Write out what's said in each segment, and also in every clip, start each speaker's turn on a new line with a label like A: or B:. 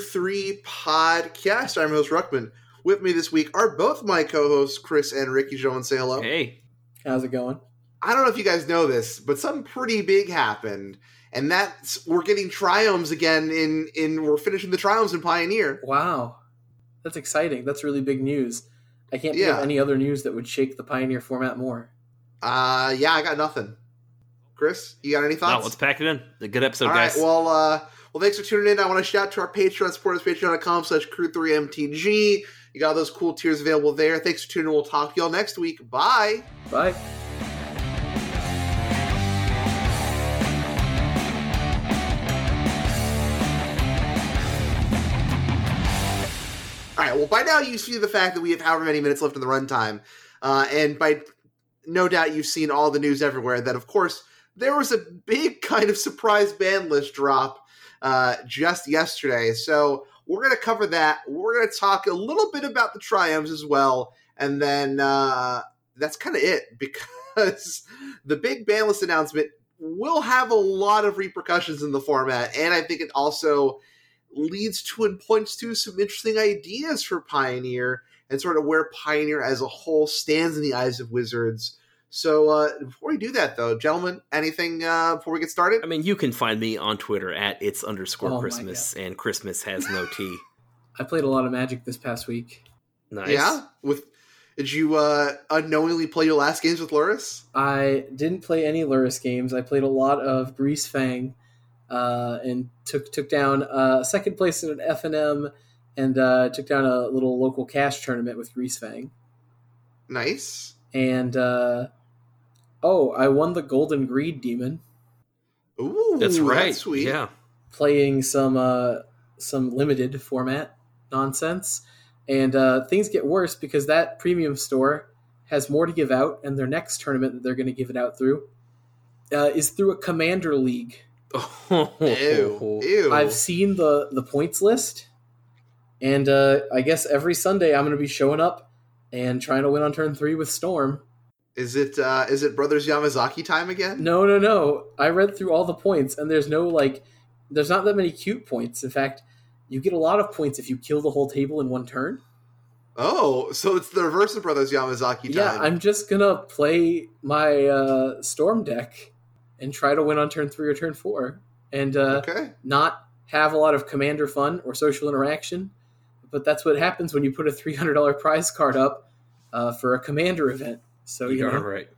A: 3 podcast. I'm host Ruckman. With me this week are both my co-hosts, Chris and Ricky. Gentlemen, say hello.
B: Hey.
C: How's it going?
A: I don't know if you guys know this, but something pretty big happened. And that's we're getting triomes again in in we're finishing the triomes in Pioneer.
C: Wow. That's exciting. That's really big news. I can't think
A: Yeah.
C: of any other news that would shake the Pioneer format more.
A: Uh yeah, I got nothing. Chris, you got any
B: No,
A: thoughts?
B: let's pack it in. A good episode,
A: All right.
B: guys.
A: Well, uh, well, thanks for tuning in. I want to shout out to our Patreon supporters, patreon.com slash crew3mtg. You got all those cool tiers available there. Thanks for tuning in. We'll talk to y'all next week. Bye.
C: Bye.
A: All right. Well, by now you see the fact that we have however many minutes left in the runtime, uh, and by no doubt you've seen all the news everywhere that, of course, there was a big kind of surprise ban list drop uh, just yesterday. So we're going to cover that. We're going to talk a little bit about the triomes as well, and then uh, that's kind of it because the big ban list announcement will have a lot of repercussions in the format, and I think it also leads to and points to some interesting ideas for Pioneer and sort of where Pioneer as a whole stands in the eyes of Wizards. So uh, before we do that, though, gentlemen, anything uh, before we get started?
B: I mean, you can find me on Twitter at it's underscore
C: Oh
B: Christmas, and Christmas has no T.
C: I played a lot of Magic this past week.
B: Nice.
A: Yeah, with did you uh, unknowingly play your last games with Lurrus?
C: I didn't play any Lurrus games. I played a lot of Greasefang uh, and took took down uh, second place in an F and M and uh, took down a little local cash tournament with Greasefang.
A: Nice.
C: And uh, oh, I won the Golden Greed Demon.
A: Ooh,
B: That's right.
A: sweet.
B: Yeah.
C: playing some uh, some limited format nonsense, and uh, things get worse because that premium store has more to give out, and their next tournament that they're going to give it out through uh, is through a commander league.
A: Ew. Ew.
C: I've seen the the points list, and uh, I guess every Sunday I'm going to be showing up and trying to win on turn three with Storm.
A: Is it uh, is it Brothers Yamazaki time again?
C: No, no, no. I read through all the points, and there's no like, there's not that many cute points. In fact, you get a lot of points if you kill the whole table in one turn.
A: Oh, so it's the reverse of Brothers Yamazaki time.
C: Yeah, I'm just gonna play my uh, storm deck and try to win on turn three or turn four, and uh,
A: okay.
C: not have a lot of commander fun or social interaction. But that's what happens when you put a three hundred dollar prize card up uh, for a commander event. So you
B: You're
C: know,
B: right.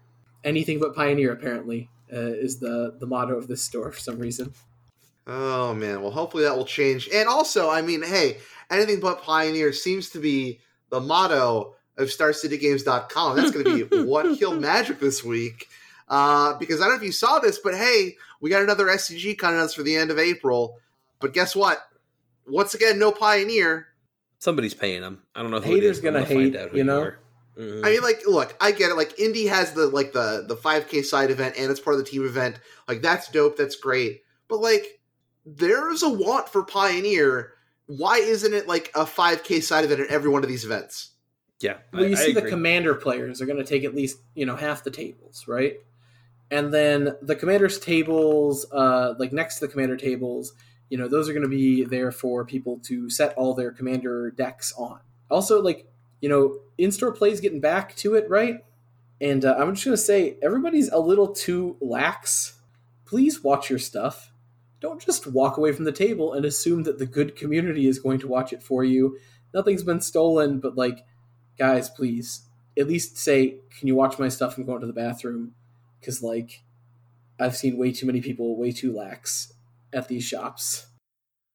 C: anything but pioneer apparently uh, is the the motto of this store for some reason.
A: Oh man, well hopefully that will change. And also, I mean, hey, anything but Pioneer seems to be the motto of StarCityGames.com. That's going to be what killed Magic this week. Uh, because I don't know if you saw this, but hey, we got another SCG contest for the end of April. But guess what? Once again, no Pioneer.
B: Somebody's paying them. I don't know who
C: Haters
B: it is.
C: gonna
B: I'm find
C: hate,
B: out who
C: you know?
B: are. Mhm.
A: I mean, like, look, I get it. Like, Indy has the like the the 5K side event, and it's part of the team event. Like, that's dope. That's great. But like, there's a want for Pioneer. Why isn't it like a 5K side event at every one of these events?
B: yeah.
C: Well,
B: I-
C: you
B: I
C: see the
B: agree.
C: commander players are going to take at least you know half the tables, right? And then the commanders tables, uh, like next to the commander tables, you know, those are going to be there for people to set all their commander decks on. Also, like you know, in-store plays getting back to it, right? And uh, I'm just going to say everybody's a little too lax. Please watch your stuff. Don't just walk away from the table and assume that the good community is going to watch it for you. Nothing's been stolen, but like guys, please at least say, "Can you watch my stuff?" I'm going to the bathroom because like I've seen way too many people way too lax at these shops.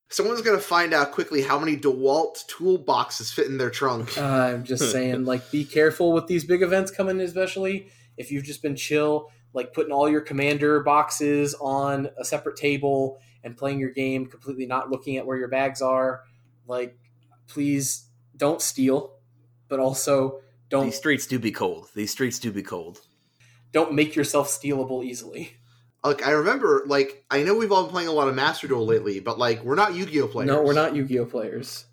A: Someone's gonna find out quickly how many DeWalt toolboxes fit in their trunk.
C: Uh, I'm just saying, like, be careful with these big events coming, especially if you've just been chill, like putting all your commander boxes on a separate table and playing your game completely not looking at where your bags are. Like, please don't steal, but also don't
B: These streets do be cold. These streets do be cold.
C: don't make yourself stealable easily.
A: Like I remember, like I know we've all been playing a lot of Master Duel lately, but like we're not Yu-Gi-Oh players.
C: No, we're not Yu-Gi-Oh players.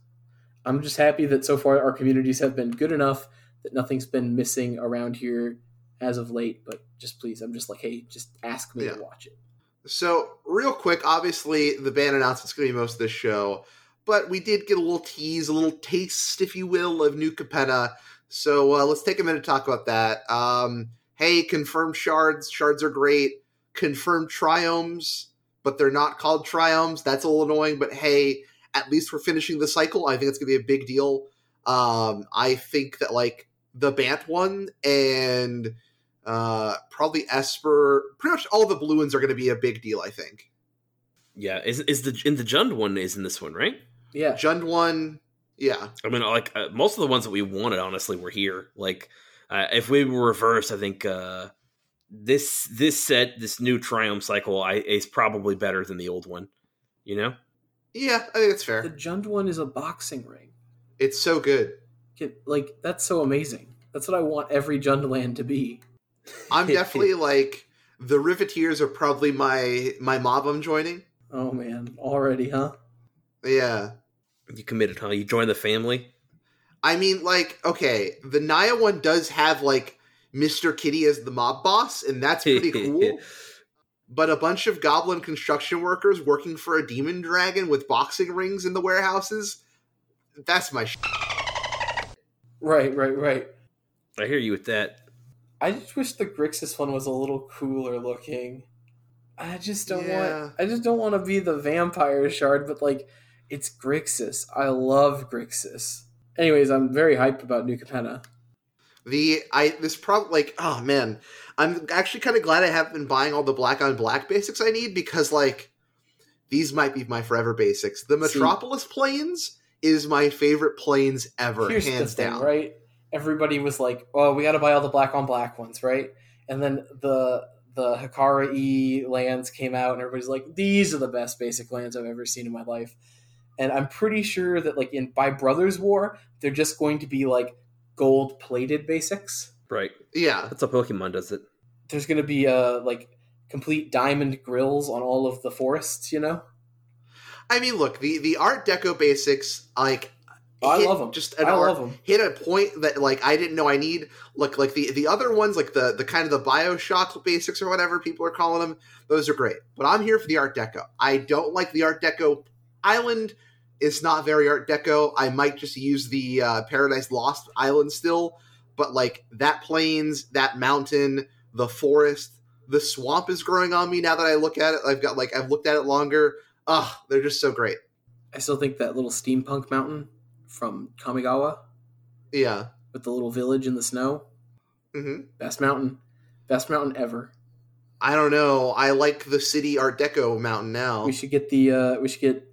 C: I'm just happy that so far our communities have been good enough that nothing's been missing around here as of late. But just please, I'm just like, hey, just ask me
A: Yeah.
C: to watch it.
A: So, real quick, obviously, the band announcement's going to be most of this show, but we did get a little tease, a little taste, if you will, of New Capenna. So, uh, let's take a minute to talk about that. Um, hey, confirmed shards. Shards are great. Confirmed triomes, but they're not called triomes. That's a little annoying, but hey, at least we're finishing the cycle. I think it's going to be a big deal. Um, I think that, like, the Bant one and uh, probably Esper. Pretty much all the blue ones are going to be a big deal. I think.
B: Yeah, is is the in the Jund one is in this one, right?
C: Yeah.
A: Jund one, yeah.
B: I mean, like uh, most of the ones that we wanted, honestly, were here. Like, uh, if we were reversed, I think uh, this this set, this new Triome cycle, I, is probably better than the old one. You know?
A: Yeah, I think it's fair.
C: The Jund one is a boxing ring.
A: It's so good.
C: Get, like that's so amazing. That's what I want every Jund land to be.
A: I'm definitely like the Riveteers are probably my my mob I'm joining.
C: Oh man, already, huh?
A: Yeah.
B: You committed, huh? You joined the family.
A: I mean, like, okay, the Naya one does have like Mr. Kitty as the mob boss, and that's pretty cool. but a bunch of goblin construction workers working for a demon dragon with boxing rings in the warehouses, that's my sh-
C: Right, right, right.
B: I hear you with that.
C: I just wish the Grixis one was a little cooler looking. I just don't
A: Yeah.
C: want. I just don't want to be the vampire shard, but like, it's Grixis. I love Grixis. Anyways, I'm very hyped about New Capenna.
A: The I this probably like oh man, I'm actually kind of glad I haven't been buying all the black on black basics I need because like these might be my forever basics. The
C: See-
A: Metropolis plains is my favorite plains ever, hands
C: thing,
A: down.
C: right? Everybody was like, "Oh, we got to buy all the black on black ones, right?" And then the the Hakara E lands came out, and everybody's like, "These are the best basic lands I've ever seen in my life." And I'm pretty sure that like in by Brothers War, they're just going to be like gold plated basics.
B: Right.
A: Yeah,
B: That's how Pokemon does it.
C: There's going to be uh like complete diamond grills on all of the forests. You know,
A: I mean, look the the Art Deco basics like
C: Oh, I love them.
A: Just an
C: I
A: art,
C: love them.
A: hit a point that like I didn't know I need. Look, like the the other ones, like the the kind of the Bioshock basics or whatever people are calling them, those are great. But I'm here for the Art Deco. I don't like the Art Deco island. It's not very Art Deco. I might just use the uh, Paradise Lost island still, but like that plains, that mountain, the forest, the swamp is growing on me now that I look at it. I've got like I've looked at it longer. Ugh, they're just so great.
C: I still think that little steampunk mountain from Kamigawa
A: Yeah.
C: with the little village in the snow,
A: hmm
C: best mountain, best mountain ever.
A: I don't know. I like the city Art Deco mountain now.
C: We should get the uh, we should get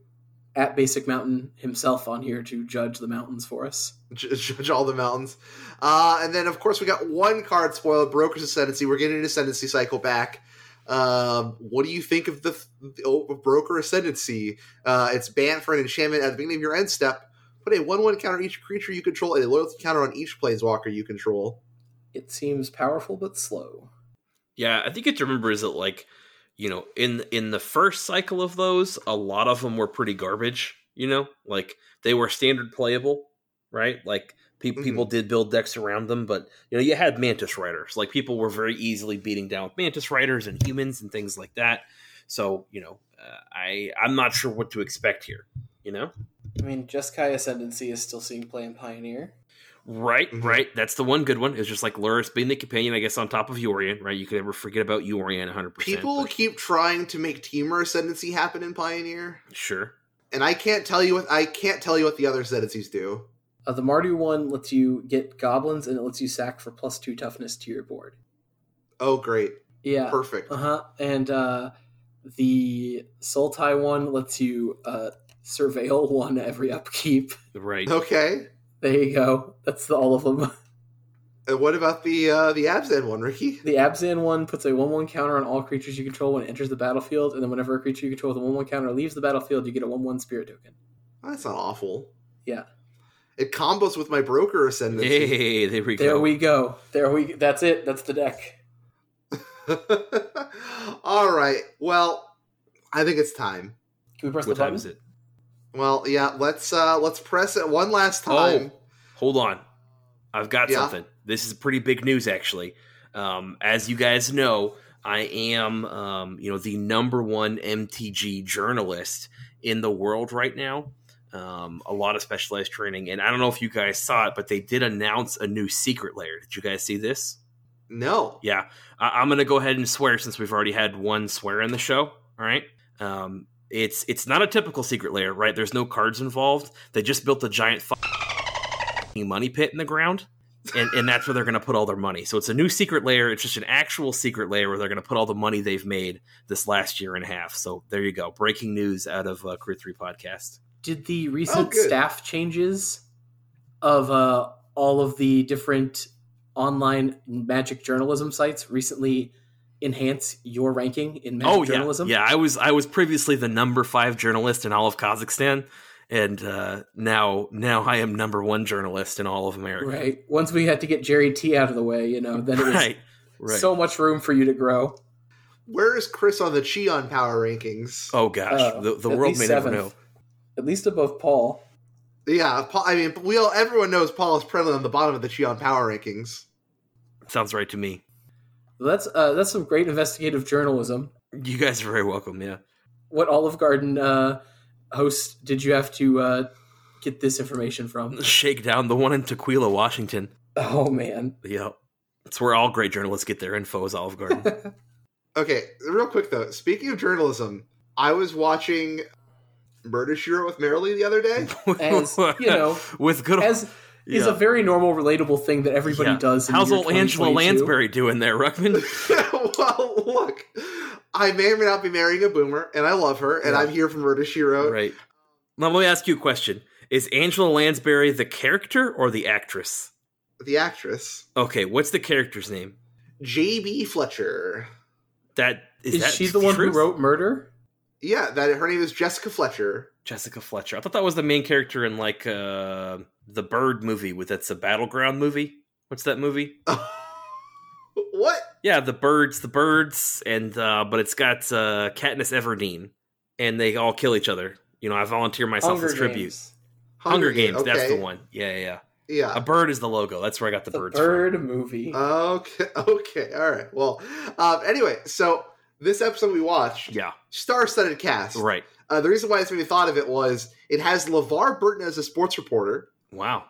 C: at Basic Mountain himself on here to judge the mountains for us.
A: Judge all the mountains. Uh, and then, of course, we got one card spoiled Broker's Ascendancy. We're getting an Ascendancy cycle back. Um, what do you think of the, the oh, Broker Ascendancy? Uh, it's banned for an enchantment at the beginning of your end step. Put a 1 1 counter on each creature you control and a loyalty counter on each planeswalker you control.
C: It seems powerful but slow.
B: Yeah, I think you have to remember is that like, you know, in in the first cycle of those, a lot of them were pretty garbage. You know, like they were standard playable, right? Like people
A: Mhm.
B: people did build decks around them, but you know, you had Mantis Riders. Like people were very easily beating down with Mantis Riders and humans and things like that. So you know, uh, I I'm not sure what to expect here. You know.
C: I mean, Jeskai Ascendancy is still seeing play in Pioneer.
B: Right,
A: Mhm.
B: right. That's the one good one. It's just like Lurrus being the companion, I guess, on top of Yorion, right? You could never forget about Yorion 100%.
A: People
B: but
A: keep trying to make Temur Ascendancy happen in Pioneer.
B: Sure.
A: And I can't tell you what I can't tell you what the other Ascendancies do.
C: Uh, the Mardu one lets you get goblins and it lets you sack for plus two toughness to your board.
A: Oh, great.
C: Yeah.
A: Perfect.
C: Uh huh. And uh, the Sultai one lets you uh, surveil one every upkeep.
B: Right.
A: Okay.
C: There you go. That's the, all of them.
A: And what about the uh, the Abzan one, Ricky?
C: The Abzan one puts a 1 1 counter on all creatures you control when it enters the battlefield, and then whenever a creature you control with a 1 1 counter leaves the battlefield, you get a 1 1 spirit token.
A: That's not awful.
C: Yeah.
A: It combos with my broker ascendancy.
B: Hey, there we go.
C: There we go. There we That's it. That's the deck.
A: All right. Well, I think it's time.
C: Can we press
B: What
C: the
B: time
C: button?
B: is it?
A: Well, yeah, let's uh let's press it one last time.
B: Oh, Hold on. I've got
A: Yeah.
B: something. This is pretty big news, actually. Um, as you guys know, I am, um, you know, the number one MTG journalist in the world right now. Um, a lot of specialized training, and I don't know if you guys saw it, but they did announce a new secret layer. Did you guys see this?
A: No.
B: Yeah, I- I'm going to go ahead and swear since we've already had one swear in the show. All right. Um, it's it's not a typical secret layer, right? There's no cards involved. They just built a giant f- money pit in the ground, and and that's where they're going to put all their money. So it's a new secret layer. It's just an actual secret layer where they're going to put all the money they've made this last year and a half. So there you go. Breaking news out of uh, Crew Three podcast.
C: Did the recent
A: good.
C: staff changes of uh, all of the different online magic journalism sites recently enhance your ranking in magic
B: oh
C: journalism?
B: yeah. I was I was previously the number five journalist in all of Kazakhstan, and uh, now now I am number one journalist in all of America.
C: Right. Once we had to get Jerry T out of the way, you know, then it was
B: Right. Right.
C: so much room for you to grow.
A: Where is Chris on the Cheon Power rankings?
B: oh gosh,
C: Uh,
B: the, the world
C: least
B: may never know.
C: At least above Paul.
A: Yeah, Paul, I mean, we all everyone knows Paul is presently on the bottom of the Cheon Power rankings.
B: Sounds right to me.
C: That's uh, that's some great investigative journalism.
B: You guys are very welcome. Yeah.
C: What Olive Garden uh, host did you have to uh, get this information from?
B: Shake down the one in Tukwila, Washington.
C: Oh man,
B: Yep. It's where all great journalists get their info is Olive Garden.
A: Okay, real quick though. Speaking of journalism, I was watching Murder She Wrote with Marilee the other day.
C: as you know,
B: with good old,
C: as is
B: yeah.
C: a very normal, relatable thing that everybody
B: Yeah.
C: does.
B: How's old Angela Lansbury doing there, Ruckman?
A: well, look, I may or may not be marrying a boomer, and I love her, and
C: Yeah.
A: I'm here for Murder She Wrote.
B: right. Now let me ask you a question: Is Angela Lansbury the character or the actress?
A: The actress
B: Okay, what's the character's name?
A: J.B. Fletcher.
B: That is,
C: Is
B: that
C: she the one who wrote Murder?
A: Yeah, that her name is Jessica Fletcher.
B: Jessica Fletcher. I thought that was the main character in like uh the Bird movie with that's a battleground movie. What's that movie?
A: what?
B: Yeah, the birds, the birds, and uh but it's got uh Katniss Everdeen, and they all kill each other. You know, I volunteer myself as tribute.
C: Games.
B: Hunger, Games, that's the one. Yeah, yeah, yeah. A bird is the logo. That's where I got the,
C: The
B: birds
C: Bird movie.
A: Okay. Okay. All right. Well, um, anyway, so this episode we watched.
B: Yeah,
A: star-studded cast.
B: right.
A: Uh, the reason why this made me thought of it was it has LeVar Burton as a sports reporter.
B: Wow.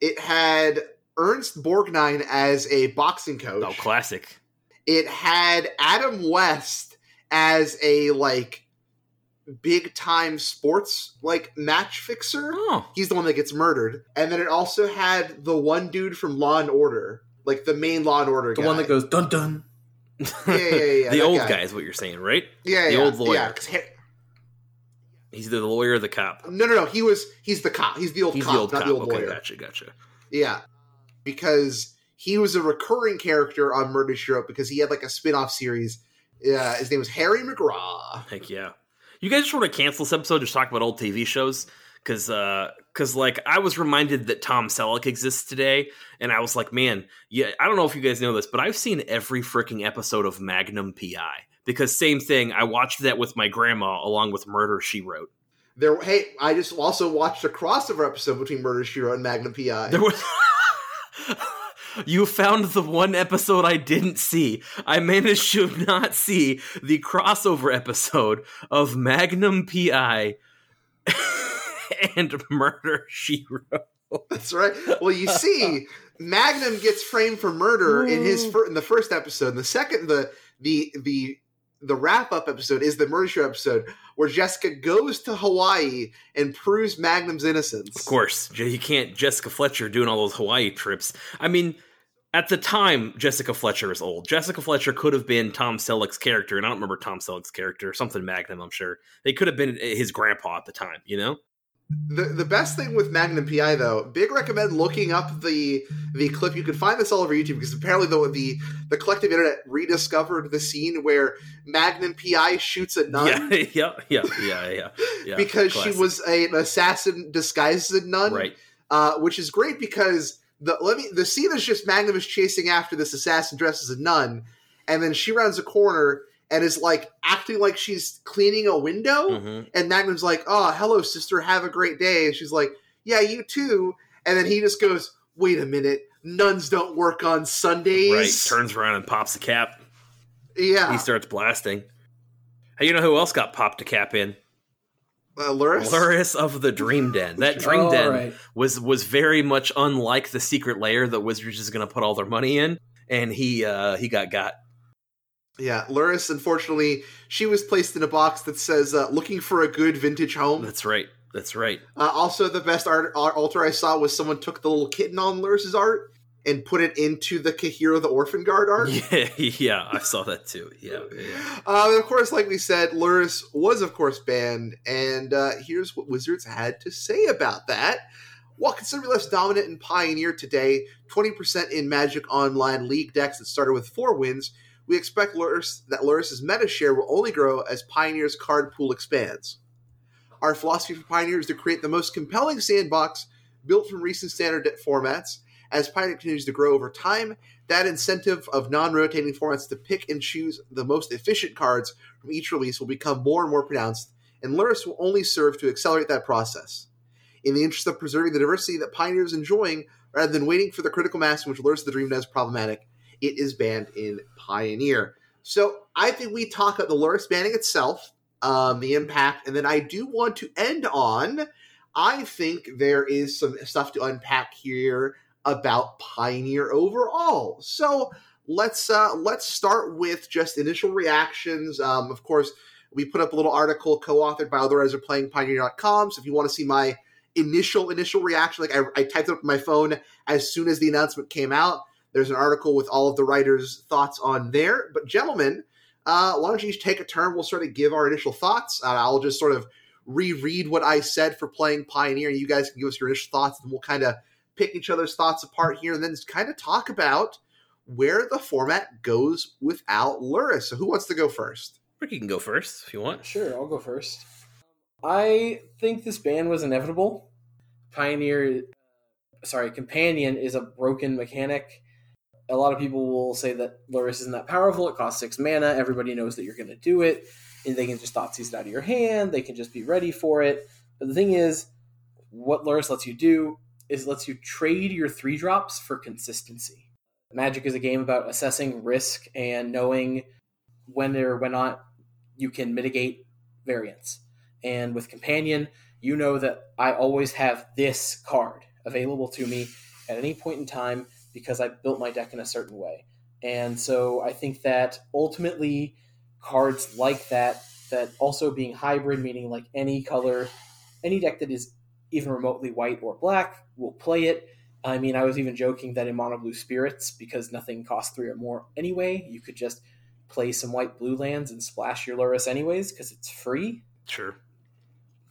A: It had Ernest Borgnine as a boxing coach.
B: Oh, classic.
A: it had Adam West as a like big time sports like match fixer.
B: Oh,
A: He's the one that gets murdered. And then it also had the one dude from Law and Order, like the main Law and Order guy.
C: the
A: guy.
C: one that goes dun dun.
A: Yeah, yeah, yeah, yeah,
B: the old
A: guy.
B: guy is what you're saying, right?
A: yeah,
B: the
A: yeah,
B: old lawyer.
A: Yeah, 'cause he-
B: He's either the lawyer or the cop.
A: no, no, no. He was he's the cop. He's the old
B: He's
A: cop,
B: the old
A: not
B: cop.
A: the old
B: okay,
A: lawyer.
B: gotcha, gotcha.
A: Yeah, because he was a recurring character on Murder She Wrote because he had like a spin-off series. Yeah, his name was Harry McGraw.
B: Heck yeah. You guys just want to cancel this episode, just talk about old TV shows? Because, uh, cause like, I was reminded that Tom Selleck exists today, and I was like, man, yeah, I don't know if you guys know this, but I've seen every freaking episode of Magnum PI. Because, same thing, I watched that with my grandma along with Murder She Wrote.
A: There, hey, I just also watched a crossover episode between Murder She Wrote and Magnum PI.
B: There was. you found the one episode I didn't see. I managed to not see the crossover episode of Magnum PI and Murder She Wrote.
A: That's right. Well, you see, Magnum gets framed for murder in his fir- in the first episode. And the second, the the the the wrap up episode is the murder show episode where Jessica goes to Hawaii and proves Magnum's innocence.
B: Of course, you can't Jessica Fletcher doing all those Hawaii trips. I mean, at the time, Jessica Fletcher is old. Jessica Fletcher could have been Tom Selleck's character, and I don't remember Tom Selleck's character, something Magnum, I'm sure. They could have been his grandpa at the time, you know?
A: The the best thing with Magnum PI though, big recommend looking up the the clip. You can find this all over YouTube because apparently the the the collective internet rediscovered the scene where Magnum PI shoots a nun.
B: Yeah, yeah, yeah, yeah, yeah. yeah.
A: because
B: Classic.
A: she was a, an assassin disguised as a nun,
B: right.
A: uh, which is great because the let me the scene is just Magnum is chasing after this assassin dressed as a nun, and then she rounds a corner and is like acting like she's cleaning a window,
B: Mhm.
A: and Magnum's like, "Oh, hello, sister, have a great day," and she's like, "Yeah, you too," and then he just goes, "Wait a minute, nuns don't work on Sundays."
B: Right. Turns around and pops a cap.
A: Yeah,
B: He starts blasting. Hey, you know who else got popped a cap in?
A: uh, Lurrus.
B: Lurrus of the Dream Den. That Dream
C: All
B: Den
C: right.
B: was was very much unlike the secret layer that Wizards is going to put all their money in, and he uh he got got.
A: Yeah, Lurrus. Unfortunately, she was placed in a box that says uh, "looking for a good vintage home."
B: That's right. That's right.
A: Uh, also, the best art, art altar I saw was someone took the little kitten on Lurrus's art and put it into the Kaheera the Orphanguard art.
B: Yeah, yeah, I saw that too. Yeah, yeah.
A: Uh, of course, like we said, Lurrus was, of course, banned, and uh, here's what Wizards had to say about that. While considerably less dominant in Pioneer today, 20% in Magic Online League decks that started with four wins, we expect Lurrus, that Lurrus's meta share will only grow as Pioneer's card pool expands. Our philosophy for Pioneer is to create the most compelling sandbox built from recent standard formats. As Pioneer continues to grow over time, that incentive of non-rotating formats to pick and choose the most efficient cards from each release will become more and more pronounced, and Lurrus will only serve to accelerate that process. In the interest of preserving the diversity that Pioneer is enjoying, rather than waiting for the critical mass in which Lurrus the Dream is problematic, it is banned in Pioneer. So I think we talk about the Lurrus banning itself, um, the impact, and then I do want to end on. I think there is some stuff to unpack here about Pioneer overall. So let's uh, let's start with just initial reactions. Um, of course, we put up a little article co-authored by others are playing Pioneer.com. So if you want to see my initial initial reaction, like I, I typed it up on my phone as soon as the announcement came out. There's an article with all of the writers' thoughts on there. But gentlemen, uh, why don't you each take a turn? We'll sort of give our initial thoughts. Uh, I'll just sort of reread what I said for playing Pioneer, and you guys can give us your initial thoughts, and we'll kind of pick each other's thoughts apart here, and then just kind of talk about where the format goes without Lurrus. So, who wants to go first?
B: Ricky can go first if you want.
C: Sure, I'll go first. I think this ban was inevitable. Pioneer, sorry, Companion is a broken mechanic. A lot of people will say that Lurrus isn't that powerful. It costs six mana. Everybody knows that you're going to do it. And they can just Thoughtseize it out of your hand. They can just be ready for it. But the thing is, what Lurrus lets you do is it lets you trade your three drops for consistency. Magic is a game about assessing risk and knowing when or when not you can mitigate variance. And with Companion, you know that I always have this card available to me at any point in time because I built my deck in a certain way. And so I think that ultimately cards like that, that also being hybrid, meaning like any color, any deck that is even remotely white or black will play it. I mean, I was even joking that in Mono Blue Spirits, because nothing costs three or more anyway, you could just play some white blue lands and splash your Lurrus anyways because it's free.
B: Sure.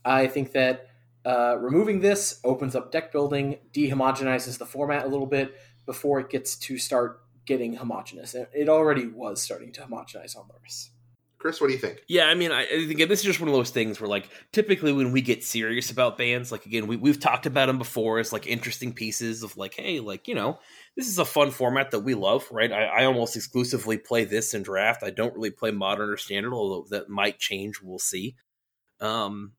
C: I think that uh, removing this opens up deck building, dehomogenizes the format a little bit before it gets to start getting homogenous. It it already was starting to homogenize on Lurrus.
A: Chris, what do you think?
B: Yeah, I mean, I, I think this is just one of those things where, like, typically when we get serious about bands, like, again, we, we've talked about them before as, like, interesting pieces of, like, hey, like, you know, this is a fun format that we love, right? I, I almost exclusively play this in draft. I don't really play modern or standard, although that might change. We'll see. Um,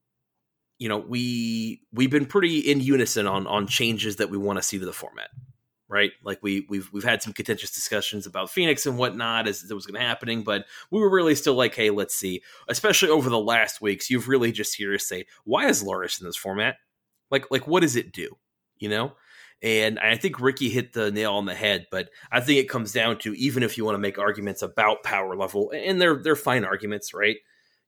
B: you know, we we've been pretty in unison on on changes that we want to see to the format, right? Like we we've we've had some contentious discussions about Phoenix and whatnot as it was going to happening, but we were really still like, hey, let's see. Especially over the last weeks, you've really just hear us say, why is Lurrus in this format? Like like what does it do? You know? And I think Ricky hit the nail on the head, but I think it comes down to even if you want to make arguments about power level, and they're they're fine arguments, right?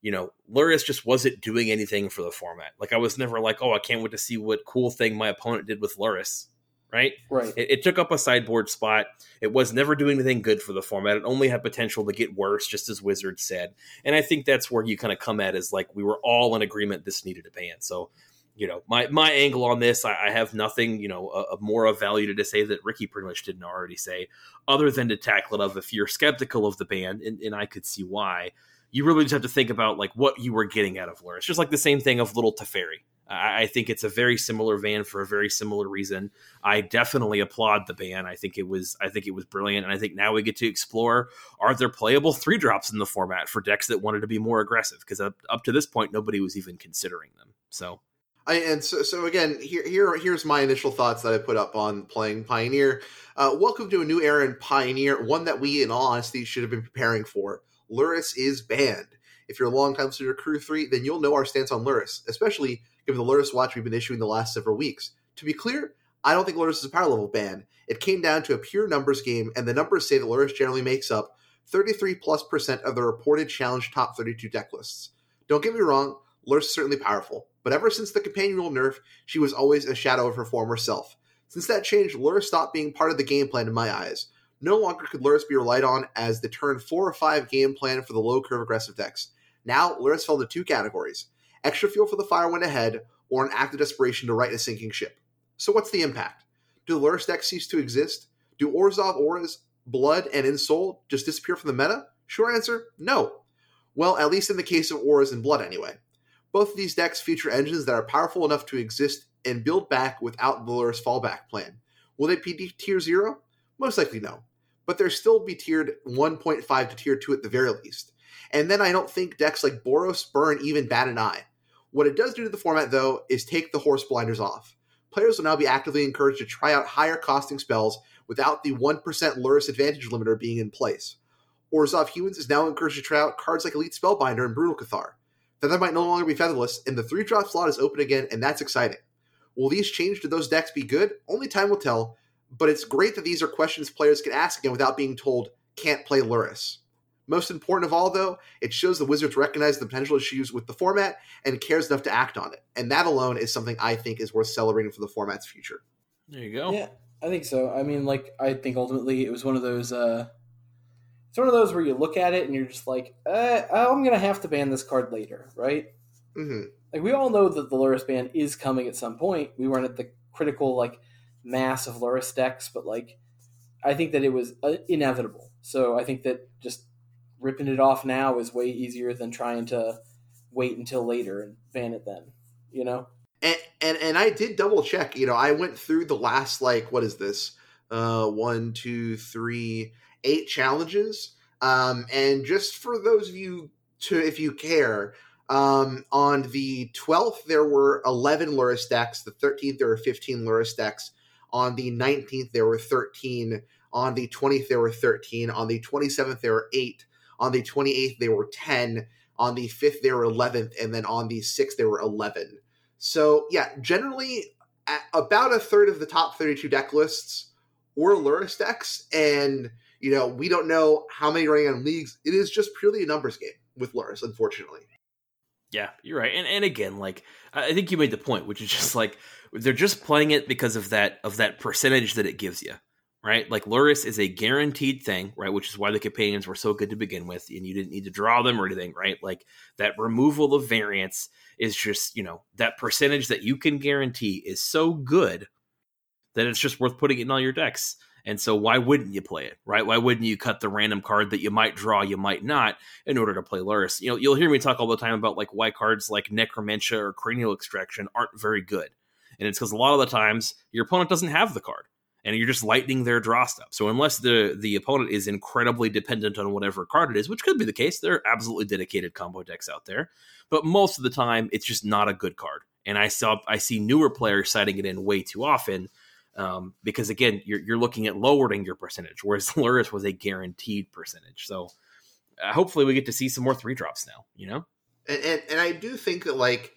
B: You know, Lurrus just wasn't doing anything for the format. Like I was never like, oh, I can't wait to see what cool thing my opponent did with Lurrus, right?
C: Right.
B: It, it took up a sideboard spot. It was never doing anything good for the format. It only had potential to get worse, just as Wizard said. And I think that's where you kind of come at is like we were all in agreement this needed a ban. So, you know, my my angle on this, I, I have nothing, you know, a more of value to, to say that Ricky pretty much didn't already say, other than to tackle it of if you're skeptical of the ban, and, and I could see why. You really just have to think about like what you were getting out of Lurrus. Just like the same thing of Little Teferi. I, I think it's a very similar van for a very similar reason. I definitely applaud the ban. I think it was I think it was brilliant, and I think now we get to explore are there playable three drops in the format for decks that wanted to be more aggressive? Because up, up to this point, nobody was even considering them. So
A: I, and so, so again, here, here, here's my initial thoughts that I put up on playing Pioneer. Uh, welcome to a new era in Pioneer, one that we, in all honesty, should have been preparing for Lurrus is banned. If you're a long time listener to Crew 3, then you'll know our stance on Lurrus, especially given the Lurrus watch we've been issuing the last several weeks. To be clear, I don't think Lurrus is a power level ban. It came down to a pure numbers game, and the numbers say that Lurrus generally makes up 33 plus percent of the reported challenge top 32 deck lists. Don't get me wrong, Lurrus is certainly powerful, but ever since the companion rule nerf, she was always a shadow of her former self. Since that change, Lurrus stopped being part of the game plan in my eyes. No longer could Lurrus be relied on as the turn 4 or 5 game plan for the low curve aggressive decks. Now, Lurrus fell into two categories extra fuel for the fire went ahead, or an act of desperation to right a sinking ship. So, what's the impact? Do Lurrus decks cease to exist? Do Orzhov Auras, Blood, and Ensoul just disappear from the meta? Short answer no. Well, at least in the case of Auras and Blood, anyway. Both of these decks feature engines that are powerful enough to exist and build back without the Lurrus fallback plan. Will they be tier 0? Most likely no. But they'll still be tiered 1.5 to tier 2 at the very least. And then I don't think decks like Boros, Burn even bat an eye. What it does do to the format, though, is take the horse blinders off. Players will now be actively encouraged to try out higher costing spells without the 1% Lurrus advantage limiter being in place. Orzhov Humans is now encouraged to try out cards like Elite Spellbinder and Brutal Cathar. Feather might no longer be featherless, and the 3 drop slot is open again, and that's exciting. Will these change to those decks be good? Only time will tell, but it's great that these are questions players can ask again without being told, can't play Lurrus. Most important of all, though, it shows the Wizards recognize the potential issues with the format and cares enough to act on it. And that alone is something I think is worth celebrating for the format's future.
B: There you go.
C: Yeah, I think so. I mean, like, I think ultimately it was one of those. uh It's one of those where you look at it and you're just like, uh, I'm gonna have to ban this card later, right?
A: hmm
C: Like, we all know that the Lurrus ban is coming at some point. We weren't at the critical like mass of Lurrus decks, but like, I think that it was uh, inevitable. So I think that just ripping it off now is way easier than trying to wait until later and ban it then. You know?
A: And, and and I did double check. You know, I went through the last like what is this? Uh, one, two, three, eight challenges. Um, and just for those of you to, if you care, um, on the twelfth there were eleven Lurrus decks. The thirteenth there were fifteen Lurrus decks. On the nineteenth there were thirteen. On the twentieth there were thirteen. On the twenty seventh there were eight. On the twenty eighth there were ten. On the fifth there were eleventh, and then on the sixth there were eleven. So yeah, generally about a third of the top 32 deck lists were Lurrus decks, and you know we don't know how many running on leagues. It is just purely a numbers game with Lurrus, unfortunately.
B: Yeah, you're right. And and again, like I think you made the point, which is just like they're just playing it because of that of that percentage that it gives you. Right? Like lurrus is a guaranteed thing, right? Which is why the companions were so good to begin with, and you didn't need to draw them or anything, right? Like that removal of variance is just, you know, that percentage that you can guarantee is so good that it's just worth putting it in all your decks. And so why wouldn't you play it, right? Why wouldn't you cut the random card that you might draw, you might not, in order to play Lurrus? You know, you'll hear me talk all the time about like why cards like Necromentia or Cranial Extraction aren't very good. And it's because a lot of the times your opponent doesn't have the card. And you're just lightening their draw stuff. So unless the the opponent is incredibly dependent on whatever card it is, which could be the case, there are absolutely dedicated combo decks out there. But most of the time, it's just not a good card. And I saw I see newer players citing it in way too often um, because again, you're you're looking at lowering your percentage, whereas Lurrus was a guaranteed percentage. So uh, hopefully, we get to see some more three drops now. You know,
A: And, and and I do think that like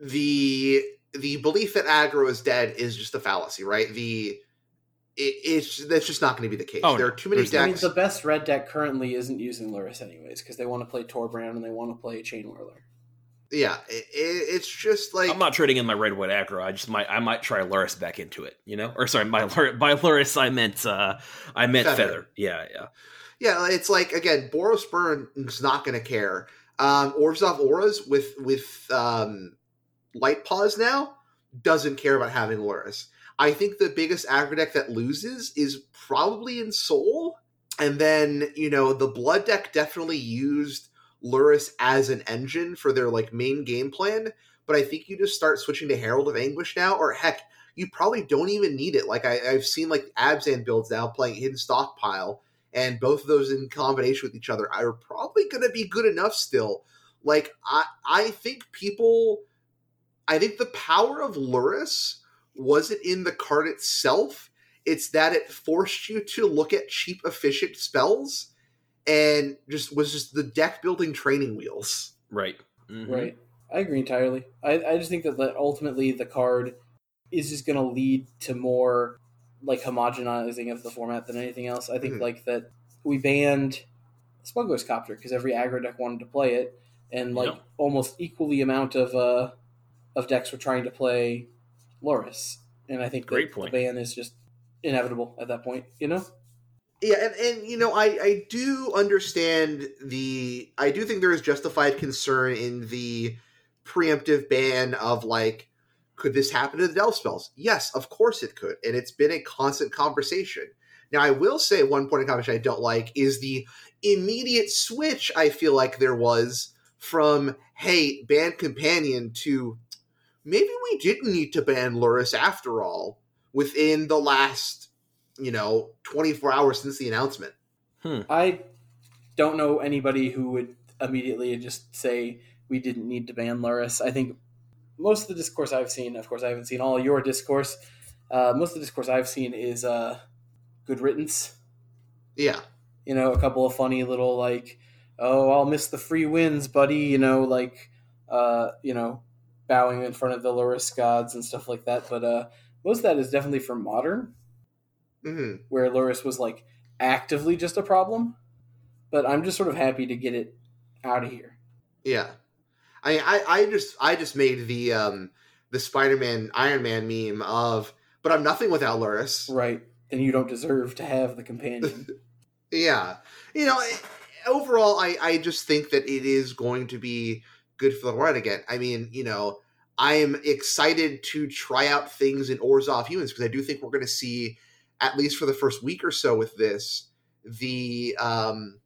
A: the the belief that aggro is dead is just a fallacy, right? The it, it's that's just not going to be the case.
B: Oh,
A: there are too many
B: There's-
C: I mean,
A: decks.
C: the best red deck currently isn't using Lurrus anyways because they want to play Torbran and they want to play Chain Whirler.
A: yeah, it, it, it's just like
B: I'm not trading in my red white aggro. I just might I might try Lurrus back into it. You know, or sorry, by Lur- by Lurrus I meant uh I meant
A: Feather.
B: feather. Yeah, yeah.
A: Yeah, it's like again, Boros Burn is not going to care. Um, Orzhov Auras with with um, Light-Paws now doesn't care about having Lurrus. I think the biggest aggro deck that loses is probably Ensoul, and then you know the Blood deck definitely used Lurrus as an engine for their like main game plan. But I think you just start switching to Herald of Anguish now, or heck, you probably don't even need it. Like I, I've seen like Abzan builds now playing Hidden Stockpile and both of those in combination with each other are probably to be good enough still. Like I, I think people, I think the power of Lurrus wasn't in the card itself. It's that it forced you to look at cheap, efficient spells, and just was just the deck building training wheels.
B: Right. Mhm.
C: Right. I agree entirely. I, I just think that, that ultimately the card is just going to lead to more like homogenizing of the format than anything else. I think
A: Mhm.
C: like that we banned Smuggler's Copter because every aggro deck wanted to play it, and like
B: Yeah.
C: almost equally amount of uh of decks were trying to play Lurrus, and I think that
B: Great point.
C: the ban is just inevitable at that point. You know.
A: Yeah, and, and you know, I, I do understand the I do think there is justified concern in the preemptive ban of like, could this happen to the Delve spells? Yes, of course it could, and it's been a constant conversation. Now, I will say one point of conversation I don't like is the immediate switch I feel like there was from hey, ban companion to maybe we didn't need to ban Lurrus after all within the last you know 24 hours since the announcement.
C: I don't know anybody who would immediately just say we didn't need to ban Lurrus. I think most of the discourse I've seen, of course, I haven't seen all your discourse. Uh, most of the discourse I've seen is uh, good riddance.
A: Yeah.
C: You know, a couple of funny little like, "Oh, I'll miss the free wins, buddy." You know, like, uh, you know, bowing in front of the Lurrus gods and stuff like that. But uh, most of that is definitely for modern,
A: hmm
C: where Lurrus was like actively just a problem. But I'm just sort of happy to get it out of here.
A: Yeah. I, I I just I just made the um the Spider-Man Iron Man meme of but I'm nothing without Lurrus.
C: Right. Then you don't deserve to have the companion.
A: Yeah. You know, overall I I just think that it is going to be good for the run again. I mean, you know, I'm excited to try out things in Orzhov Humans because I do think we're going to see at least for the first week or so with this the um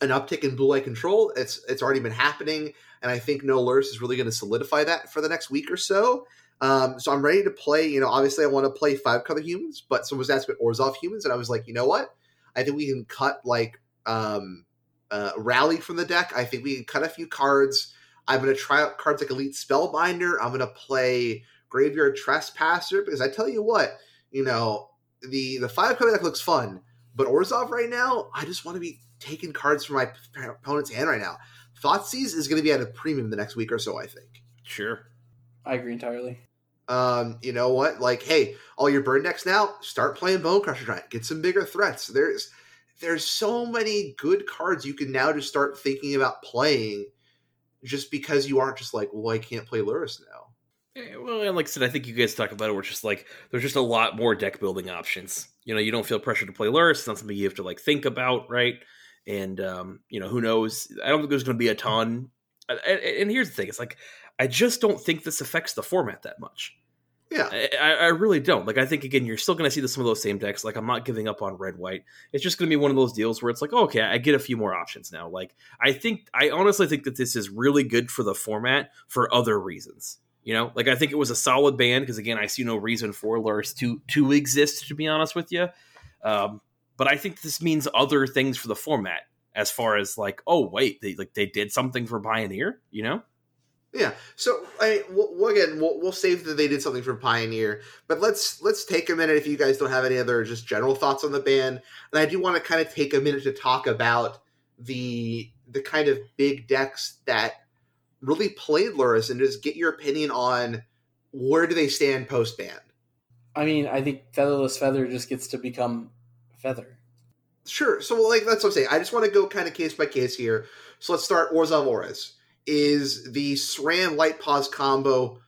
A: an uptick in blue light control. It's it's already been happening, and I think No Lurrus is really going to solidify that for the next week or so. Um, so I'm ready to play. You know, obviously I want to play five color humans, but someone was asking about Orzhov humans, and I was like, you know what? I think we can cut like um, uh, rally from the deck. I think we can cut a few cards. I'm going to try out cards like Elite Spellbinder. I'm going to play Graveyard Trespasser because I tell you what, you know, the the five card deck looks fun, but Orzhov right now, I just want to be taking cards from my p- opponent's hand right now. Thoughtseize is going to be at a premium the next week or so, I think.
B: Sure.
C: I agree entirely.
A: Um, you know what? Like, hey, all your burn decks now, start playing Bonecrusher Giant. Get some bigger threats. There's there's so many good cards you can now just start thinking about playing just because you aren't just like, well, I can't play Lurrus now.
B: Well, and like I said, I think you guys talk about it. Where it's just like there's just a lot more deck building options. You know, you don't feel pressure to play Lurrus. It's not something you have to like think about, right? And um, you know, who knows? I don't think there's going to be a ton. And here's the thing: it's like I just don't think this affects the format that much.
A: Yeah.
B: I, I really don't. Like, I think again, you're still going to see some of those same decks. Like, I'm not giving up on red white. It's just going to be one of those deals where it's like, oh, okay, I get a few more options now. Like, I think, I honestly think that this is really good for the format for other reasons. You know, like I think it was a solid band because again, I see no reason for Lurrus to to exist. To be honest with you, um, but I think this means other things for the format as far as like, oh wait, they like they did something for Pioneer. You know,
A: Yeah. So I we'll, we'll again we'll, we'll save that they did something for Pioneer, but let's let's take a minute if you guys don't have any other just general thoughts on the band, and I do want to kind of take a minute to talk about the the kind of big decks that really played Lurrus and just get your opinion on where do they stand post ban.
C: I mean, I think Featherless Feather just gets to become Feather.
A: Sure. So like that's what I'm saying. I just want to go kind of case by case here. So let's start Orzhov Auras. Is the SRAM Light-Paws combo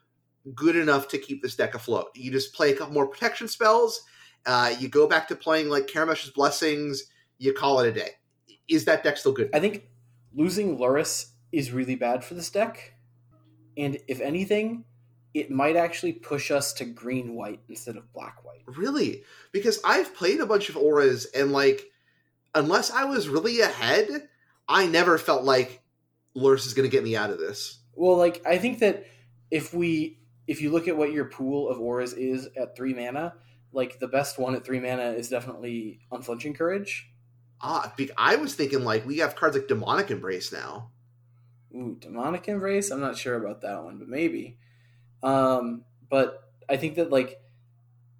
A: good enough to keep this deck afloat? You just play a couple more protection spells. Uh, you go back to playing like Karametra's Blessings. You call it a day. Is that deck still good?
C: I think losing Lurrus is really bad for this deck. And if anything, it might actually push us to green white instead of black white.
A: Really? Because I've played a bunch of auras and like unless I was really ahead, I never felt like Lurrus is going to get me out of this.
C: Well, like I think that if we if you look at what your pool of auras is at 3 mana, like the best one at 3 mana is definitely Unflinching Courage.
A: Ah, I was thinking like we have cards like Demonic Embrace now.
C: Ooh, Demonic Embrace? I'm not sure about that one, but maybe. Um, but I think that like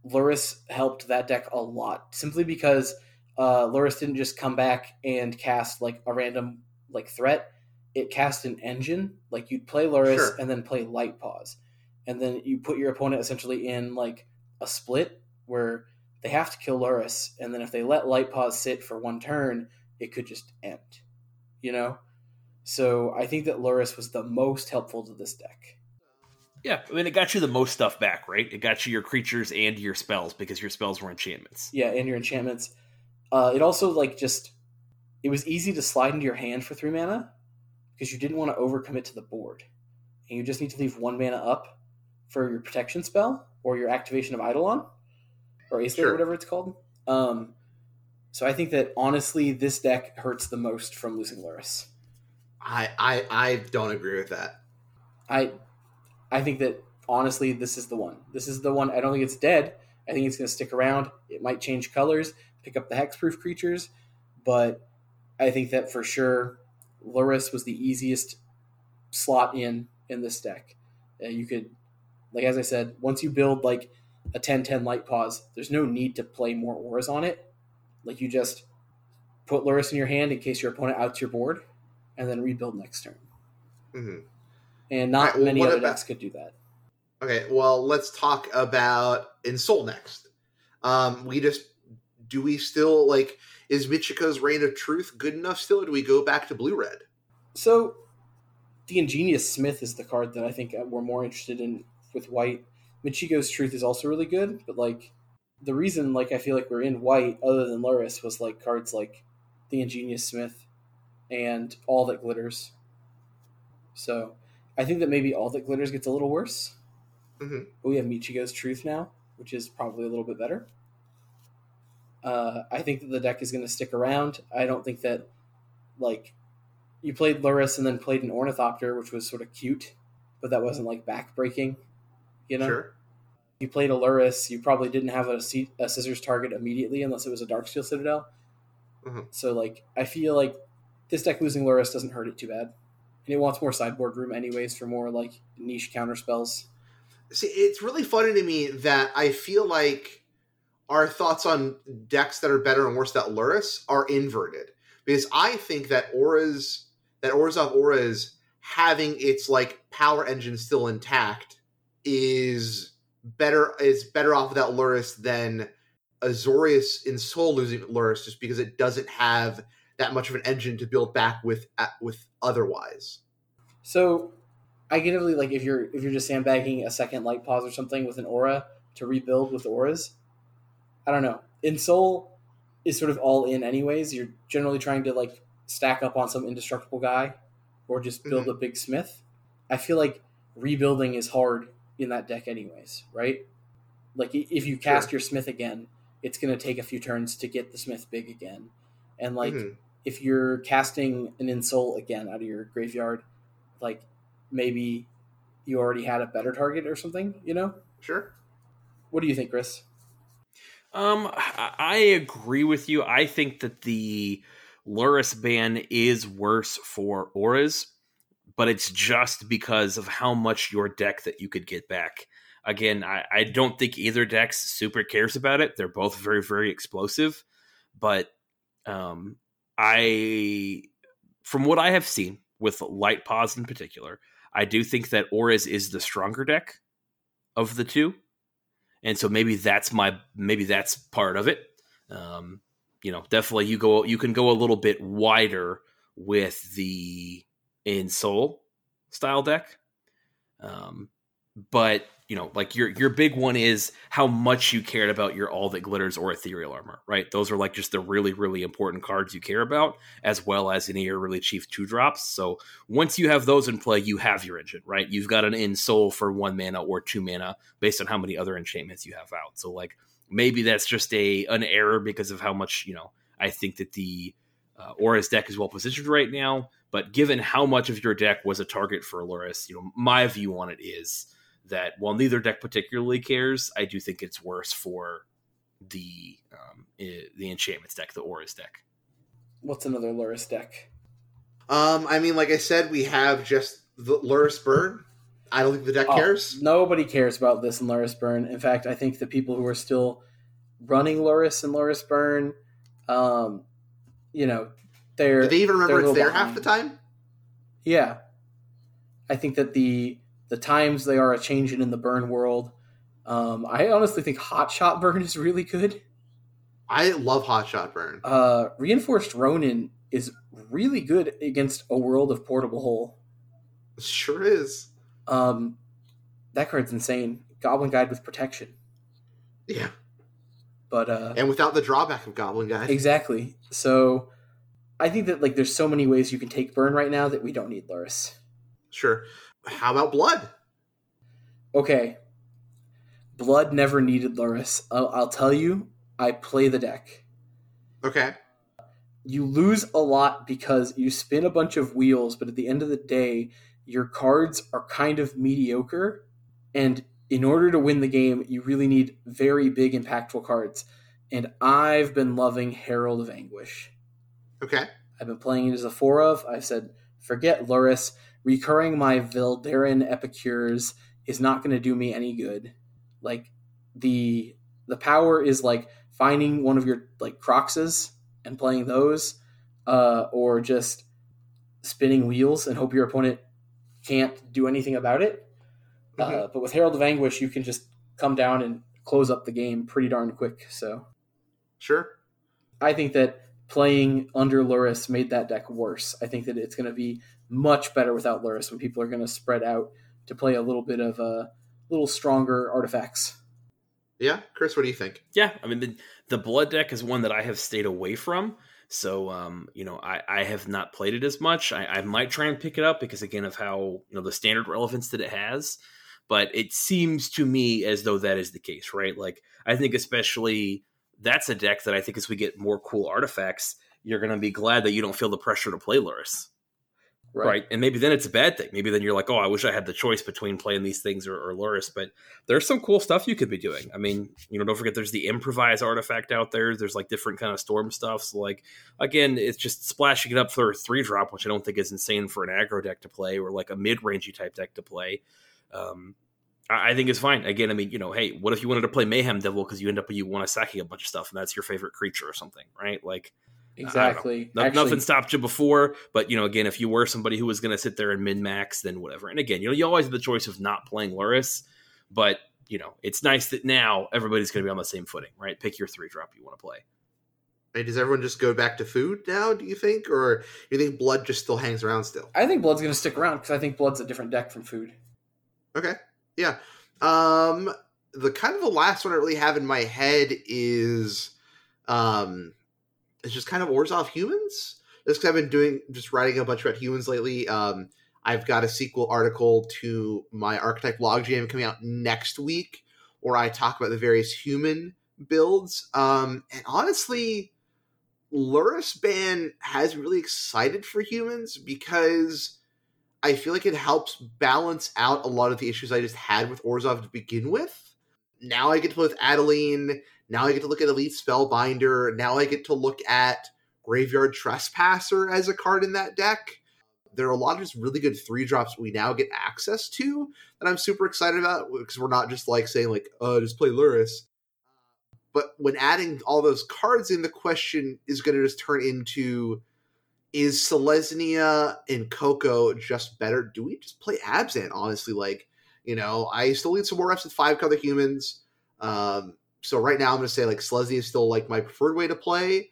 C: Lurrus helped that deck a lot simply because uh, Lurrus didn't just come back and cast like a random like threat. It cast an engine. Like you'd play Lurrus
A: Sure.
C: and then play Light Paws, and then you put your opponent essentially in like a split where they have to kill Lurrus, and then if they let Light Paws sit for one turn, it could just end. You know. So I think that Lurrus was the most helpful to this deck.
B: Yeah, I mean, it got you the most stuff back, right? It got you your creatures and your spells because your spells were enchantments.
C: Yeah, and your enchantments. Uh, it also like just it was easy to slide into your hand for three mana because you didn't want to overcommit to the board, and you just need to leave one mana up for your protection spell or your activation of Eidolon or Aether,
A: Sure.
C: whatever it's called. Um, so I think that honestly, this deck hurts the most from losing Lurrus.
A: I, I I don't agree with that.
C: I I think that honestly, this is the one. This is the one. I don't think it's dead. I think it's going to stick around. It might change colors, pick up the hexproof creatures, but I think that for sure, Lurrus was the easiest slot in in this deck. Uh, you could, like as I said, once you build like a 10-10 Light-Paws, there's no need to play more auras on it. Like you just put Lurrus in your hand in case your opponent outs your board, and then rebuild next turn.
A: hmm
C: And not
A: Alright, well,
C: many other
A: about-
C: decks could do that.
A: Okay, well, let's talk about Ensoul next. Um, we just do we still like is Michiko's Reign of Truth good enough still, or do we go back to blue red?
C: So, the Ingenious Smith is the card that I think we're more interested in with white. Michiko's Truth is also really good, but like the reason like I feel like we're in white other than Lurrus was like cards like the Ingenious Smith and All That Glitters. So, I think that maybe All That Glitters gets a little worse.
A: Mhm.
C: But we have Michiko's Truth now, which is probably a little bit better. Uh, I think that the deck is going to stick around. I don't think that like you played Lurrus and then played an Ornithopter, which was sort of cute, but that wasn't like backbreaking. You know,
A: Sure.
C: you played a Lurrus, you probably didn't have a, se- a scissors target immediately unless it was a Darksteel Citadel.
A: Mhm.
C: So like, I feel like this deck losing Lurrus doesn't hurt it too bad, and it wants more sideboard room anyways for more like niche counter spells.
A: See, it's really funny to me that I feel like our thoughts on decks that are better and worse that Lurrus are inverted. Because I think that auras that auras of auras having its like power engine still intact is better is better off without Lurrus than Azorius Ensoul losing Lurrus just because it doesn't have that much of an engine to build back with with otherwise.
C: So I get it. Like if you're if you're just sandbagging a second Light-Paws or something with an aura to rebuild with auras, I don't know. Ensoul is sort of all in anyways. You're generally trying to like stack up on some indestructible guy or just build a big smith. I feel like rebuilding is hard in that deck anyways, right? Like if you cast
A: Sure.
C: your smith again, it's going to take a few turns to get the smith big again. And like
A: Mhm.
C: if you're casting an Ensoul again out of your graveyard, like maybe you already had a better target or something, you know?
A: Sure.
C: What do you think, Chris?
B: Um, I agree with you. I think that the Lurrus ban is worse for auras, but it's just because of how much your deck that you could get back. Again, I, I don't think either deck super cares about it. They're both very, very explosive, but um, I, from what I have seen with Light-Paws in particular, I do think that Auras is the stronger deck of the two and so maybe that's my maybe that's part of it. Um you know definitely you go you can go a little bit wider with the Ensoul style deck. Um but you know like your your big one is how much you cared about your all that glitters or ethereal armor right those are like just the really really important cards you care about as well as any of your really cheap two drops so once you have those in play you have your engine right you've got an Ensoul for one mana or two mana based on how many other enchantments you have out. So like maybe that's just a an error because of how much you know. I think that the uh, Aura's deck is well positioned right now, but given how much of your deck was a target for Lurrus, you know, my view on it is that while neither deck particularly cares, I do think it's worse for the um, the enchantments deck, the Aura's deck.
C: What's another Lurrus deck?
A: Um, I mean, like I said, we have just the Lurrus Burn. I don't think the deck
C: Oh,
A: cares.
C: Nobody cares about this in Lurrus Burn. In fact, I think the people who are still running Lurrus and Lurrus Burn Um, you know, they're
A: Do they even remember it's there
C: little
A: half the time?
C: yeah. I think that the the times they are a changing in the burn world. Um, I honestly think Hot Shot Burn is really good.
A: I love Hot Shot Burn.
C: Uh, Reinforced Ronin is really good against a world of portable hole.
A: Sure is.
C: Um, that card's insane. Goblin Guide with protection,
A: Yeah.
C: but uh,
A: And without the drawback of Goblin Guy.
C: exactly. So, I think that like there's so many ways you can take burn right now that we don't need Lurrus.
A: Sure. How about Blood?
C: Okay, Blood never needed Lurrus. I'll, I'll tell you, I play the deck.
A: Okay.
C: You lose a lot because you spin a bunch of wheels, but at the end of the day, your cards are kind of mediocre. And in order to win the game, you really need very big, impactful cards. And I've been loving Herald of Anguish.
A: Okay.
C: I've been playing it as a four of. I've said, forget Lurrus. Recurring my Voldaren Epicures is not going to do me any good. Like the the power is like finding one of your like Croxes and playing those, uh, or just spinning wheels and hope your opponent can't do anything about it. Uh, but with Herald of Anguish, you can just come down and close up the game pretty darn quick. So
A: Sure.
C: I think that playing under Lurrus made that deck worse. I think that it's going to be much better without Lurrus when people are going to spread out to play a little bit of a uh, little stronger artifacts.
A: Yeah. Chris, what do you think?
B: Yeah, I mean the the blood deck is one that I have stayed away from. So um, you know, I, I have not played it as much. I, I might try and pick it up because again of how you know the standard relevance that it has. But it seems to me as though that is the case, right? Like I think especially that's a deck that I think as we get more cool artifacts, you're gonna be glad that you don't feel the pressure to play Lurrus. Right. And maybe then it's a bad thing. Maybe then you're like, oh, I wish I had the choice between playing these things or, or Lurrus. But there's some cool stuff you could be doing. I mean, you know, don't forget there's the improvise artifact out there. There's like different kind of storm stuff. So like again, it's just splashing it up for a three drop, which I don't think is insane for an aggro deck to play or like a mid rangey type deck to play. Um, I, I think it's fine. Again, I mean, you know, hey, what if you wanted to play Mayhem Devil because you end up you want to sacking a bunch of stuff and that's your favorite creature or something, right? Like
C: Exactly.
B: no,
C: Actually,
B: nothing stopped you before, but you know, again, if you were somebody who was going to sit there and min max, then whatever. And again, you know, you always have the choice of not playing Lurrus, but you know, it's nice that now everybody's going to be on the same footing, right? Pick your three drop you want to play.
A: Hey, does everyone just go back to food now, do you think? Or do you think blood just still hangs around still?
C: I think Blood's going to stick around because I think Blood's a different deck from Food.
A: Okay. Yeah. Um the kind of the last one I really have in my head is um it's just kind of Orzhov humans. Just because I've been doing just writing a bunch about humans lately. Um I've got a sequel article to my archetype logjam coming out next week where I talk about the various human builds. Um and honestly Lurrus Ban has really excited for humans because I feel like it helps balance out a lot of the issues I just had with Orzhov to begin with. Now I get to play with Adeline. Now I get to look at Elite Spellbinder. Now I get to look at Graveyard Trespasser as a card in that deck. There are a lot of just really good three drops we now get access to that I'm super excited about because we're not just like saying like, "Uh, just play Lurrus." But when adding all those cards in, the question is going to just turn into is Selesnya and Coco just better? Do we just play Abzan? Honestly, like you know, I still need some more reps with five color humans. Um, so right now, I'm going to say like Selesnya is still like my preferred way to play,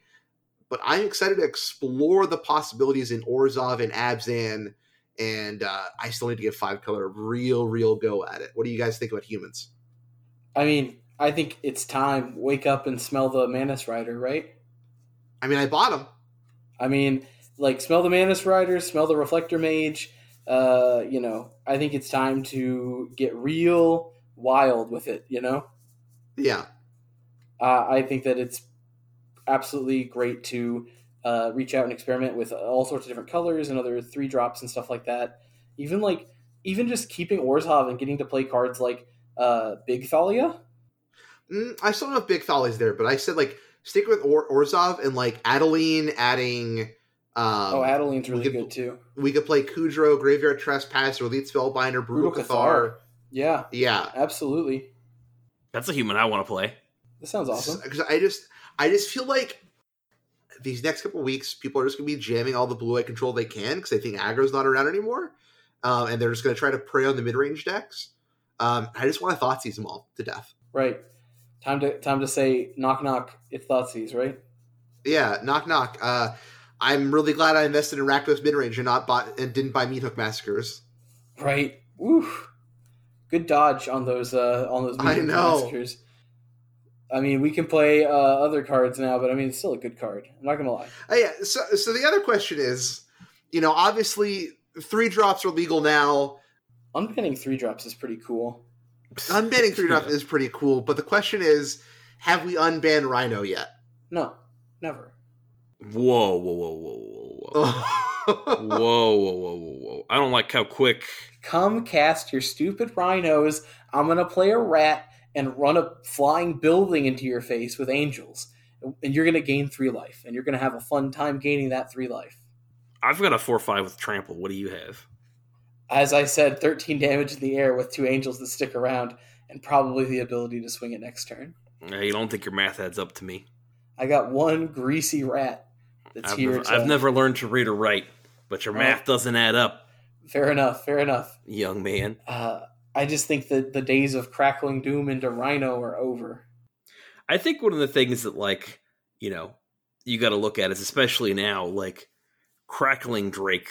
A: but I'm excited to explore the possibilities in Orzhov and Abzan, and uh, I still need to give five color a real, real go at it. What do you guys think about humans?
C: I mean, I think it's time. Wake up and smell the Mantis Rider, right?
A: I mean, I bought them.
C: I mean, like smell the Mantis Rider, smell the Reflector Mage. Uh, you know, I think it's time to get real wild with it. You know,
A: Yeah,
C: uh, I think that it's absolutely great to uh, reach out and experiment with all sorts of different colors and other three drops and stuff like that. Even like even just keeping Orzhov and getting to play cards like uh, Big Thalia.
A: Mm, I still don't know if Big Thal is there, but I said like stick with or- Orzhov and like Adeline adding. Um,
C: oh, Adeline's really
A: could-
C: good too.
A: we could play Kudro, Graveyard Trespasser, Elite Spellbinder, Brutal,
C: Brutal
A: Cathar.
C: Cathar. Yeah,
A: Yeah,
C: absolutely.
B: That's a human I want to play.
C: That sounds awesome.
A: because I just I just feel like these next couple weeks, people are just going to be jamming all the blue eye control they can because they think aggro's not around anymore, um, and they're just going to try to prey on the mid range decks. Um, I just want to Thoughtseize them all to death.
C: Right. Time to time to say knock knock. It's Thoughtseize, right?
A: Yeah, knock knock. Uh, I'm really glad I invested in Rakdos mid range and not bought and didn't buy Meathook Massacres.
C: Right. Woo. Good dodge on those uh on those
A: I
C: Meat Hook
A: know.
C: Massacres. I mean, we can play uh, other cards now, but I mean, it's still a good card. I'm not gonna lie.
A: Oh, yeah. So, so the other question is, you know, obviously three drops are legal now.
C: Unbanning three drops is pretty cool.
A: Unbanning three drops is pretty cool, but the question is, have we unbanned Rhino yet?
C: No, never.
B: Whoa, whoa, whoa, whoa, whoa, whoa. whoa, whoa, whoa, whoa, whoa. I don't like how quick.
C: Come cast your stupid rhinos. I'm gonna play a rat and run a flying building into your face with angels, and you're gonna gain three life, and you're gonna have a fun time gaining that three life.
B: I've got a 4 5 with trample. What do you have?
C: As I said, 13 damage in the air with two angels that stick around, and probably the ability to swing it next turn.
B: You don't think your math adds up to me.
C: I got one greasy rat that's
B: I've,
C: here.
B: never,
C: to-
B: I've never learned to read or write, but your
C: Oh.
B: math doesn't add up,
C: Fair enough. Fair enough.
B: young man.
C: Uh, I just think that the days of crackling doom into Rhino are over.
B: I think one of the things that, like, you know, you got to look at is especially now, like, crackling Drake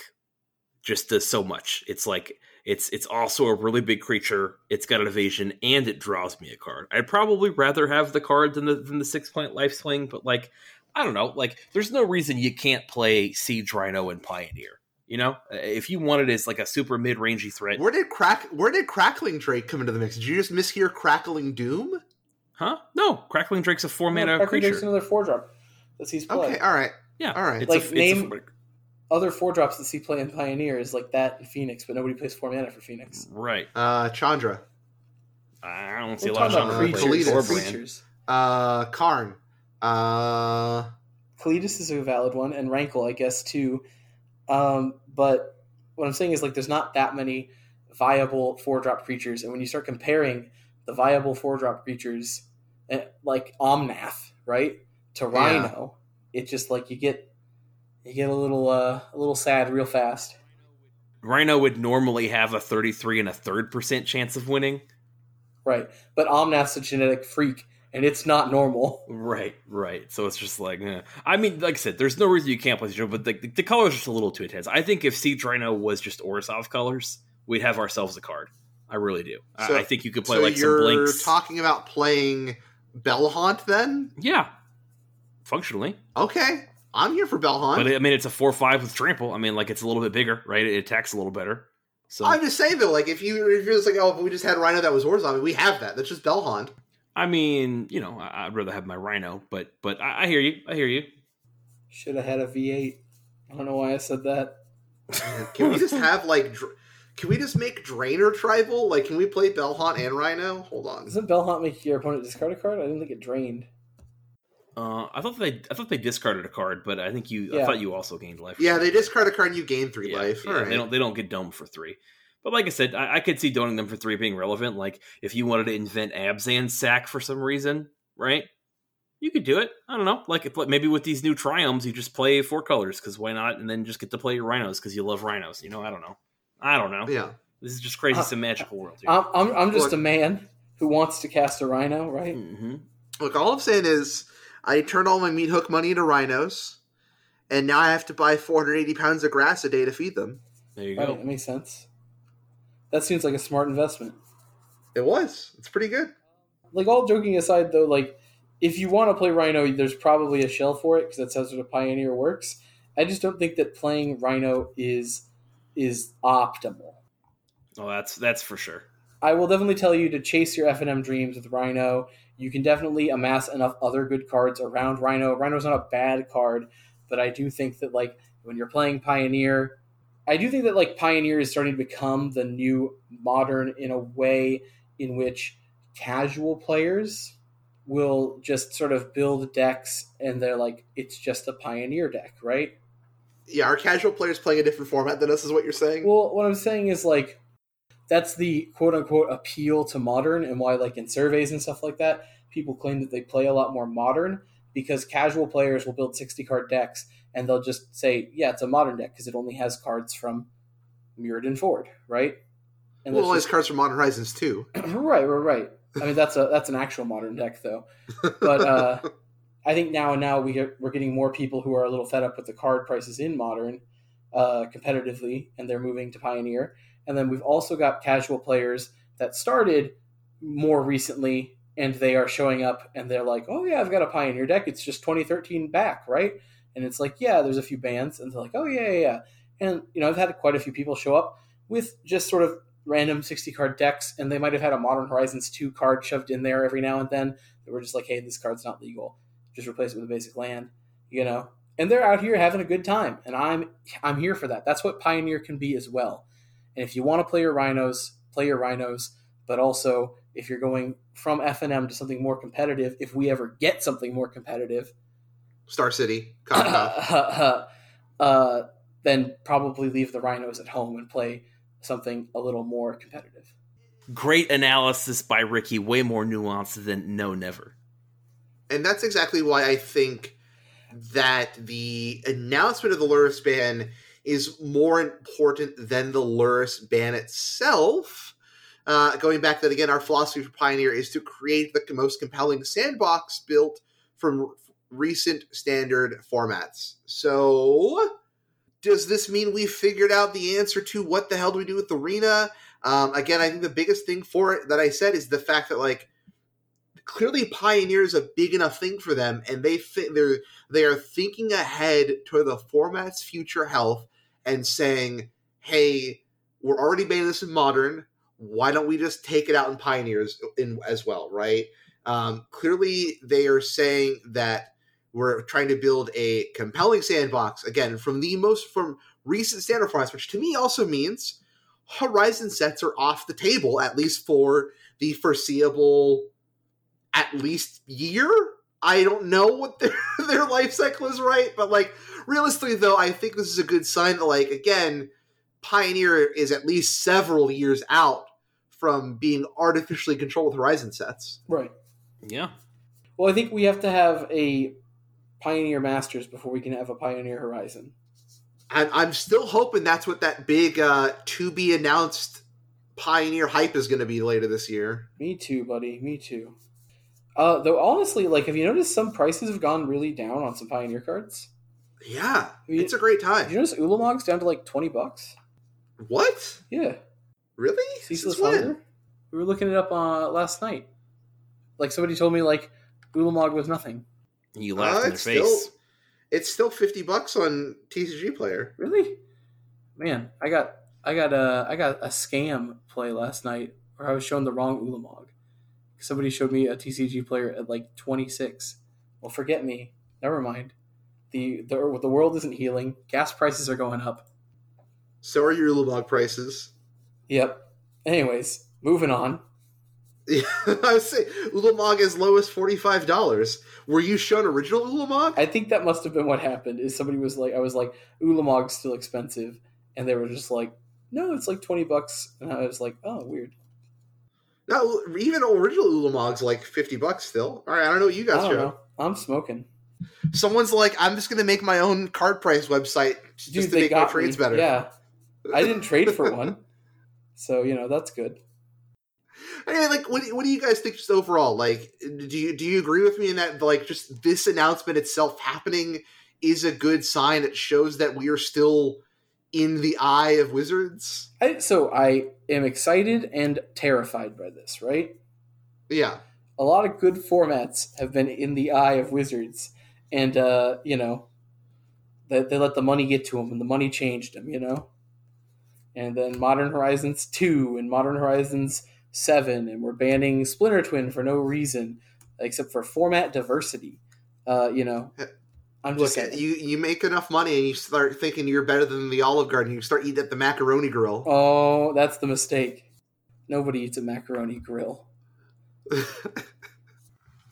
B: just does so much. It's like it's it's also a really big creature. It's got an evasion and it draws me a card. I'd probably rather have the card than the than the six point life swing, but like I don't know, like there's no reason you can't play Siege Rhino and Pioneer. You know, if you want it as like a super mid rangey threat,
A: where did crack? Where did Crackling Drake come into the mix? Did you just mishear Crackling Doom?
B: huh? No, Crackling Drake's a four mana
C: Crackling Drake's
B: creature.
C: another four drop that sees play.
A: Okay, all right.
B: Yeah,
A: all right.
B: It's
C: Like,
B: a, it's
C: name-
B: a,
C: Other four drops that see play in Pioneer is like that and Phoenix, but nobody plays four mana for Phoenix.
B: right.
A: Uh, Chandra,
B: I don't see
C: We're
B: a lot of
C: talking
B: Chandra
C: about
A: Chandra
B: players.
C: creatures.
A: Kalitas.
B: Or
C: creatures.
A: uh, Karn, uh,
C: Kalitas is a valid one, and Rankle, I guess, too. Um, but what I'm saying is, like, there's not that many viable four drop creatures, and when you start comparing the viable four drop creatures, eh, like Omnath, right, to
A: Yeah.
C: Rhino, it's just like you get you get a little uh, a little sad real fast.
B: Rhino would normally have a 33 and a third percent chance of winning.
C: Right, but Omnath's a genetic freak, and it's not normal.
B: Right, right. So it's just like, eh. I mean, like I said, there's no reason you can't play Zero, but the, the colors are just a little too intense. I think if Siege Rhino was just Orzhov colors, we'd have ourselves a card. I really do.
A: So-
B: I, I think you could play
A: so
B: like some
A: you're
B: blinks.
A: talking about playing Bellhaunt then?
B: yeah, functionally.
A: Okay, I'm here for Bellhaunt.
B: But I mean, it's a four five with trample. I mean, like it's a little bit bigger, right? It attacks a little better. So
A: I'm just saying though, like if you if you're just like, oh, if we just had Rhino that was Warzone, we have that. That's just Bellhaunt.
B: I mean, you know, I, I'd rather have my Rhino, but but I, I hear you. I hear you.
C: Should have had a V8. I don't know why I said that.
A: Can we just have like? Dr- can we just make Drainer tribal? Like, can we play Bellhaunt and Rhino? Hold on.
C: Doesn't Bellhaunt make your opponent discard a card? I didn't think it drained.
B: Uh, I thought they I thought they discarded a card, but I think you I thought you also gained life.
A: Yeah, they discard a card and you gain three
B: Yeah,
A: life.
B: yeah,
A: All right.
B: They don't they don't get domed for three. But like I said, I, I could see doning them for three being relevant. Like if you wanted to invent Abzan sack for some reason, right? You could do it. I don't know. Like if, maybe with these new triomes, you just play four colors because why not? And then just get to play your rhinos because you love rhinos. You know, I don't know. I don't know.
A: Yeah.
B: This is just crazy.
C: Uh,
B: some magical world here.
C: I'm, I'm, I'm just
A: Look-
C: a man who wants to cast a rhino, right?
B: hmm
A: Look, all I'm saying is, I turned all my meat hook money into rhinos, and now I have to buy 480 pounds of grass a day to feed them.
B: There you
C: Right,
B: go.
C: that makes sense. That seems like a smart investment.
A: It was. It's pretty good.
C: Like all joking aside, though, like if you want to play Rhino, there's probably a shell for it because that's how sort of Pioneer works. I just don't think that playing Rhino is is optimal.
B: Oh, that's that's for sure.
C: I will definitely tell you to chase your FNM dreams with Rhino. You can definitely amass enough other good cards around Rhino. Rhino's not a bad card, but I do think that like when you're playing Pioneer, I do think that like Pioneer is starting to become the new modern in a way in which casual players will just sort of build decks and they're like it's just a Pioneer deck, right?
A: Yeah, our casual players playing a different format than us is what you're saying.
C: Well, what I'm saying is like that's the quote unquote appeal to modern and why like in surveys and stuff like that, people claim that they play a lot more modern. because casual players will build 60 card decks and they'll just say, yeah, it's a modern deck because it only has cards from Mirrodin Ford, right?
A: And well, it has cards from Modern Horizons too.
C: right, right, right. I mean, that's a that's an actual modern deck though. But uh, I think now and now we get, we're getting more people who are a little fed up with the card prices in modern uh, competitively, and they're moving to Pioneer. And then we've also got casual players that started more recently and they are showing up and they're like, oh yeah, I've got a Pioneer deck. It's just 2013 back, right? And it's like, yeah, there's a few bands, and they're like, oh yeah, yeah, yeah. And you know, I've had quite a few people show up with just sort of random 60 card decks, and they might have had a Modern Horizons 2 card shoved in there every now and then. They were just like, hey, this card's not legal. Just replace it with a basic land, you know. And they're out here having a good time, and I'm I'm here for that. That's what Pioneer can be as well. And if you want to play your rhinos, play your rhinos, but also if you're going from FNM to something more competitive, if we ever get something more competitive,
A: Star City,
C: uh, uh, then probably leave the Rhinos at home and play something a little more competitive.
B: Great analysis by Ricky, way more nuanced than no never.
A: And that's exactly why I think that the announcement of the Lurrus ban is more important than the Lurrus ban itself uh, going back that again, our philosophy for Pioneer is to create the most compelling sandbox built from recent standard formats. So, does this mean we figured out the answer to what the hell do we do with the Arena? Um, again, I think the biggest thing for it that I said is the fact that like clearly Pioneer is a big enough thing for them, and they th- they're they are thinking ahead to the format's future health and saying, "Hey, we're already banning this in modern why don't we just take it out in pioneers in as well right um, clearly they are saying that we're trying to build a compelling sandbox again from the most from recent standard formats which to me also means horizon sets are off the table at least for the foreseeable at least year i don't know what their, their life cycle is right but like realistically though i think this is a good sign that like again pioneer is at least several years out from being artificially controlled with horizon sets.
C: Right.
B: Yeah.
C: Well, I think we have to have a Pioneer Masters before we can have a Pioneer Horizon.
A: And I'm still hoping that's what that big uh, to be announced Pioneer hype is going to be later this year.
C: Me too, buddy. Me too. Uh, though honestly, like, have you noticed some prices have gone really down on some Pioneer cards?
A: Yeah, you, it's a great time.
C: Did you notice Ulamog's down to like twenty bucks?
A: What?
C: Yeah.
A: Really?
C: Ceaseless Hunger? We were looking it up uh, last night. Like somebody told me like Ulamog was nothing.
B: You laughed uh, in their face.
A: Still, it's still fifty bucks on TCG Player.
C: Really? Man, I got I got a I got a scam play last night where I was shown the wrong Ulamog. Somebody showed me a TCG Player at like twenty six. Well, forget me. Never mind. The, the the world isn't healing. Gas prices are going up.
A: So are your Ulamog prices.
C: Yep. Anyways, moving on.
A: I was saying Ulamog as low as forty five dollars. Were you shown original Ulamog?
C: I think that must have been what happened. Is somebody was like, I was like, Ulamog's still expensive, and they were just like, no, it's like twenty bucks, and I was like, oh, weird.
A: No, even original Ulamog's like fifty bucks still. All right, I don't know what you guys
C: I Know. I'm smoking.
A: Someone's like, I'm just going to make my own card price website just Dude, to make my trades me. better.
C: Yeah, I didn't trade for one. So you know that's good.
A: Anyway, like, what, what do you guys think just overall? Like, do you do you agree with me in that like just this announcement itself happening is a good sign? It shows that we are still in the eye of wizards.
C: I, so I am excited and terrified by this. Right?
A: Yeah.
C: A lot of good formats have been in the eye of wizards, and uh, you know, that they, they let the money get to them, and the money changed them. You know and then Modern Horizons 2 and Modern Horizons 7, and we're banning Splinter Twin for no reason except for format diversity. Uh, you know,
A: I'm just Look, saying. you you make enough money and you start thinking you're better than the Olive Garden. You start eating at the macaroni grill.
C: Oh, that's the mistake. Nobody eats a macaroni grill.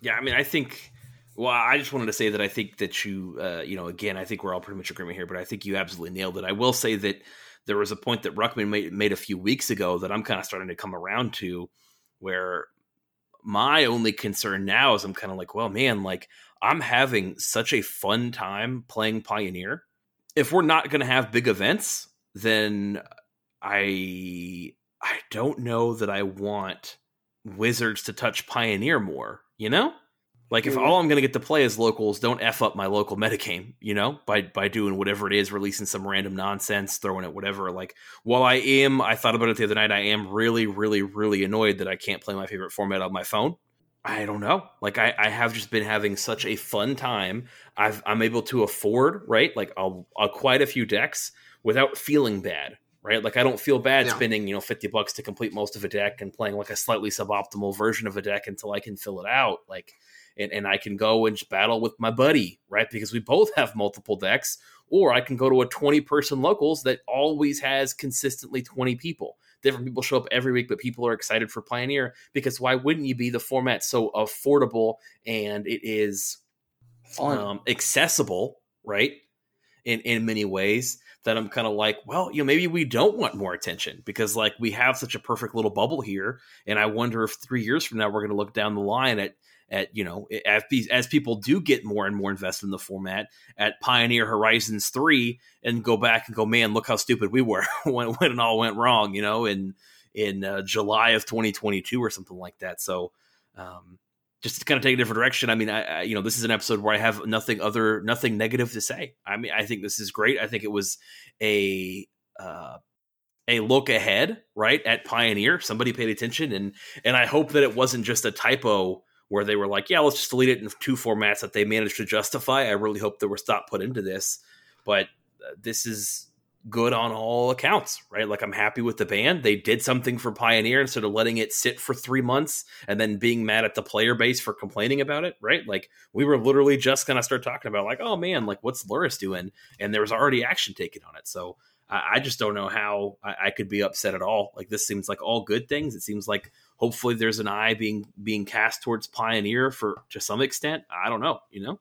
B: yeah, I mean, I think. Well, I just wanted to say that I think that you, uh, you know, again, I think we're all pretty much agreement here, but I think you absolutely nailed it. I will say that there was a point that Ruckman made, made a few weeks ago that I'm kind of starting to come around to where my only concern now is I'm kind of like, well, man, like I'm having such a fun time playing Pioneer. If we're not going to have big events, then I I don't know that I want Wizards to touch Pioneer more, you know? Like if mm-hmm. all I'm going to get to play is locals, don't f up my local metagame, you know, by by doing whatever it is, releasing some random nonsense, throwing it whatever. Like while I am, I thought about it the other night. I am really, really, really annoyed that I can't play my favorite format on my phone. I don't know. Like I, I have just been having such a fun time. I've, I'm able to afford right, like a, a quite a few decks without feeling bad. Right, like I don't feel bad
A: Yeah.
B: spending you know fifty bucks to complete most of a deck and playing like a slightly suboptimal version of a deck until I can fill it out. Like and, and I can go and battle with my buddy, right? Because we both have multiple decks, or I can go to a 20 person locals that always has consistently 20 people. Different people show up every week, but people are excited for Pioneer because why wouldn't you be? The format so affordable and it is um, accessible, right? In in many ways that I'm kind of like, well, you know, maybe we don't want more attention because like we have such a perfect little bubble here, and I wonder if three years from now we're going to look down the line at at you know as, as people do get more and more invested in the format at Pioneer Horizons three and go back and go, man, look how stupid we were when when it all went wrong, you know, in in uh, July of 2022 or something like that. So. Um, just to kind of take a different direction. I mean, I, I you know this is an episode where I have nothing other nothing negative to say. I mean, I think this is great. I think it was a uh, a look ahead, right at Pioneer. Somebody paid attention, and and I hope that it wasn't just a typo where they were like, yeah, let's just delete it in two formats that they managed to justify. I really hope there was thought put into this, but uh, this is good on all accounts, right? Like I'm happy with the band. They did something for Pioneer instead of letting it sit for three months and then being mad at the player base for complaining about it, right? Like we were literally just gonna start talking about like, oh man, like what's Lurrus doing? And there was already action taken on it. So I, just don't know how I could be upset at all. Like this seems like all good things. It seems like hopefully there's an eye being being cast towards Pioneer for to some extent. I don't know, you know.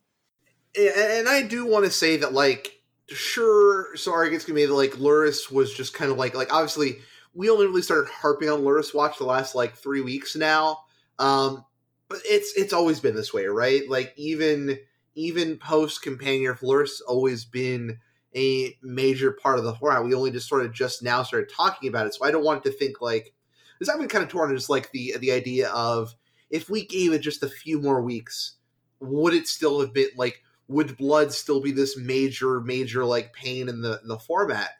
A: and and I do want to say that, like, sure, so arguments can be like Lurrus was just kind of like, like obviously we only really started harping on Lurrus Watch the last like three weeks now, um, but it's it's always been this way, right? Like even even post Companion of Lurrus always been a major part of the format. We only just sort of just now started talking about it, so I don't want to think like because I've been kind of torn on just like the the idea of if we gave it just a few more weeks, would it still have been like would blood still be this major major like pain in the the format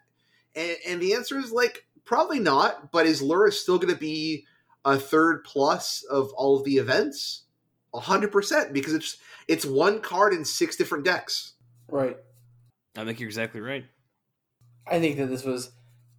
A: and, and the answer is like probably not but is Lurrus still going to be a third plus of all of the events 100% because it's it's one card in six different decks
C: right.
B: I think you're exactly right.
C: I think that this was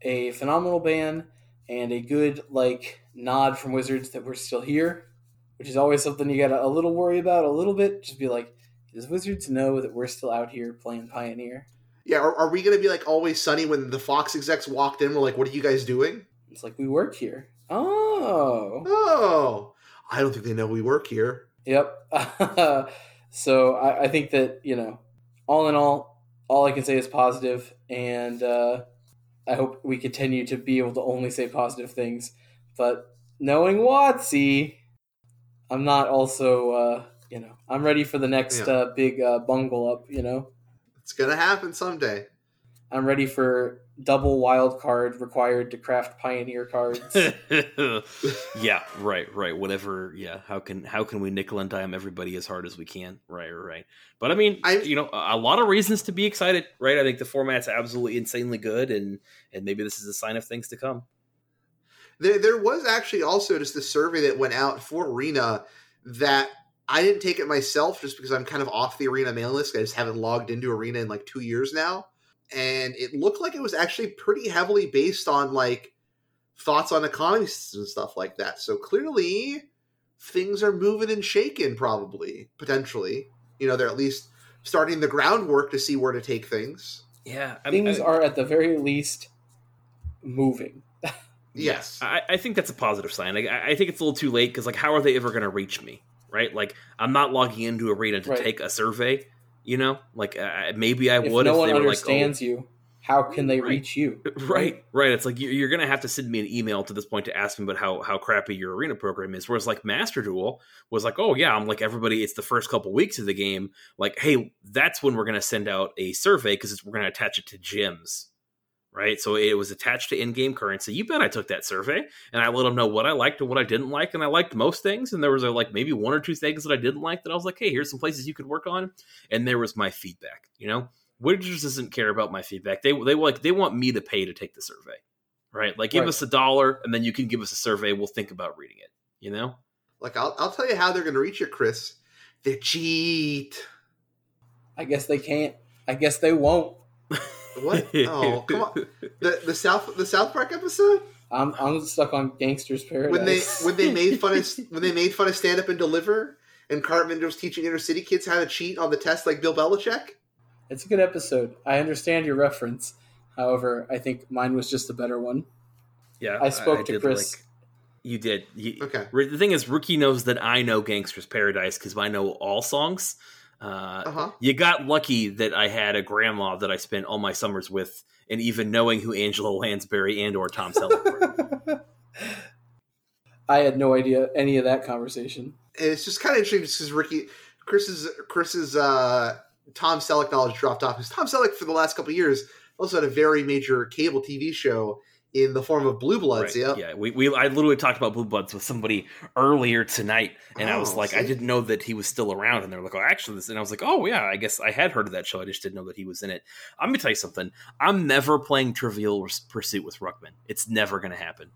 C: a phenomenal ban and a good like nod from Wizards that we're still here, which is always something you got to a little worry about a little bit. Just be like, does Wizards know that we're still out here playing Pioneer?
A: yeah are, are we going to be like always sunny when the fox execs walked in we're like what are you guys doing
C: It's like we work here. Oh,
A: oh i don't think they know we work here
C: yep. so I, I think that you know, all in all, all I can say is positive, and uh, I hope we continue to be able to only say positive things. But knowing WotC, I'm not also uh, you know I'm ready for the next
A: Yeah.
C: uh, big uh, bungle up. You know,
A: it's going to happen someday
C: I'm ready for double wild card required to craft Pioneer cards.
B: yeah, right, right. Whatever. Yeah. How can how can we nickel and dime everybody as hard as we can? Right, right. But I mean,
A: I-
B: you know, a a lot of reasons to be excited, right? I think the format's absolutely insanely good, and and maybe this is a sign of things to come.
A: There, there was actually also just a survey that went out for Arena that I didn't take it myself just because I'm kind of off the Arena mailing list. I just haven't logged into Arena in like two years now. And it looked like it was actually pretty heavily based on like thoughts on economies and stuff like that. So clearly things are moving and shaking, probably, potentially. You know, they're at least starting the groundwork to see where to take things.
B: Yeah, I
C: Things are at the very least moving.
A: Yes.
B: I, I think that's a positive sign. Like, I, I think it's a little too late because, like, how are they ever going to reach me? Right? Like, I'm not logging into Arena to
C: Right.
B: take a survey. You know, like uh, maybe I
C: if
B: would
C: no
B: if
C: one understands
B: like,
C: you, how can they
B: Right.
C: reach you?
B: Right, right. It's like you- you're going to have to send me an email to this point to ask me about how how crappy your arena program is. Whereas like Master Duel was like, oh yeah, I'm like everybody. It's the first couple weeks of the game. Like, hey, that's when we're going to send out a survey because we're going to attach it to gems, right? So it was attached to in-game currency. You bet I took that survey and I let them know what I liked and what I didn't like, and I liked most things. And there was uh, like maybe one or two things that I didn't like that I was like, hey, here's some places you could work on. And there was my feedback. You know, Wizards doesn't care about my feedback. They they like they want me to pay to take the survey, right? Like give
C: Right.
B: us a dollar and then you can give us a survey. We'll think about reading it. You know,
A: Like I'll I'll tell you how they're going to reach you, Chris. They cheat.
C: I guess they can't. I guess they won't.
A: What? Oh, come on. The the South the South Park episode
C: I'm I'm stuck on Gangster's Paradise.
A: when they when they made fun of when they made fun of stand up and deliver, and Cartman was teaching inner city kids how to cheat on the test like Bill Belichick.
C: it's a good episode. I understand your reference. However, I think mine was just a better one.
B: yeah.
C: I spoke to Chris.
B: like- you did. You-
A: Okay.
B: The thing is, Rookie knows that I know Gangster's Paradise because I know all songs. Uh,
A: Uh huh.
B: you got lucky that I had a grandma that I spent all my summers with, and even knowing who Angela Lansbury and or Tom Selleck were.
C: I had no idea any of that conversation.
A: And it's just kind of interesting because Ricky Chris's Chris's uh, Tom Selleck knowledge dropped off because Tom Selleck for the last couple of years also had a very major cable TV show in the form of Blue Bloods.
B: Right,
A: Yeah.
B: Yeah, we, we I literally talked about Blue Bloods with somebody earlier tonight, and I was
A: Oh,
B: like, I didn't know that he was still around, and they were like, oh, actually, this, and I was like, oh yeah, I guess I had heard of that show, I just didn't know that he was in it. I'm gonna tell you something. I'm never playing Trivial Pursuit with Ruckman. It's never gonna happen.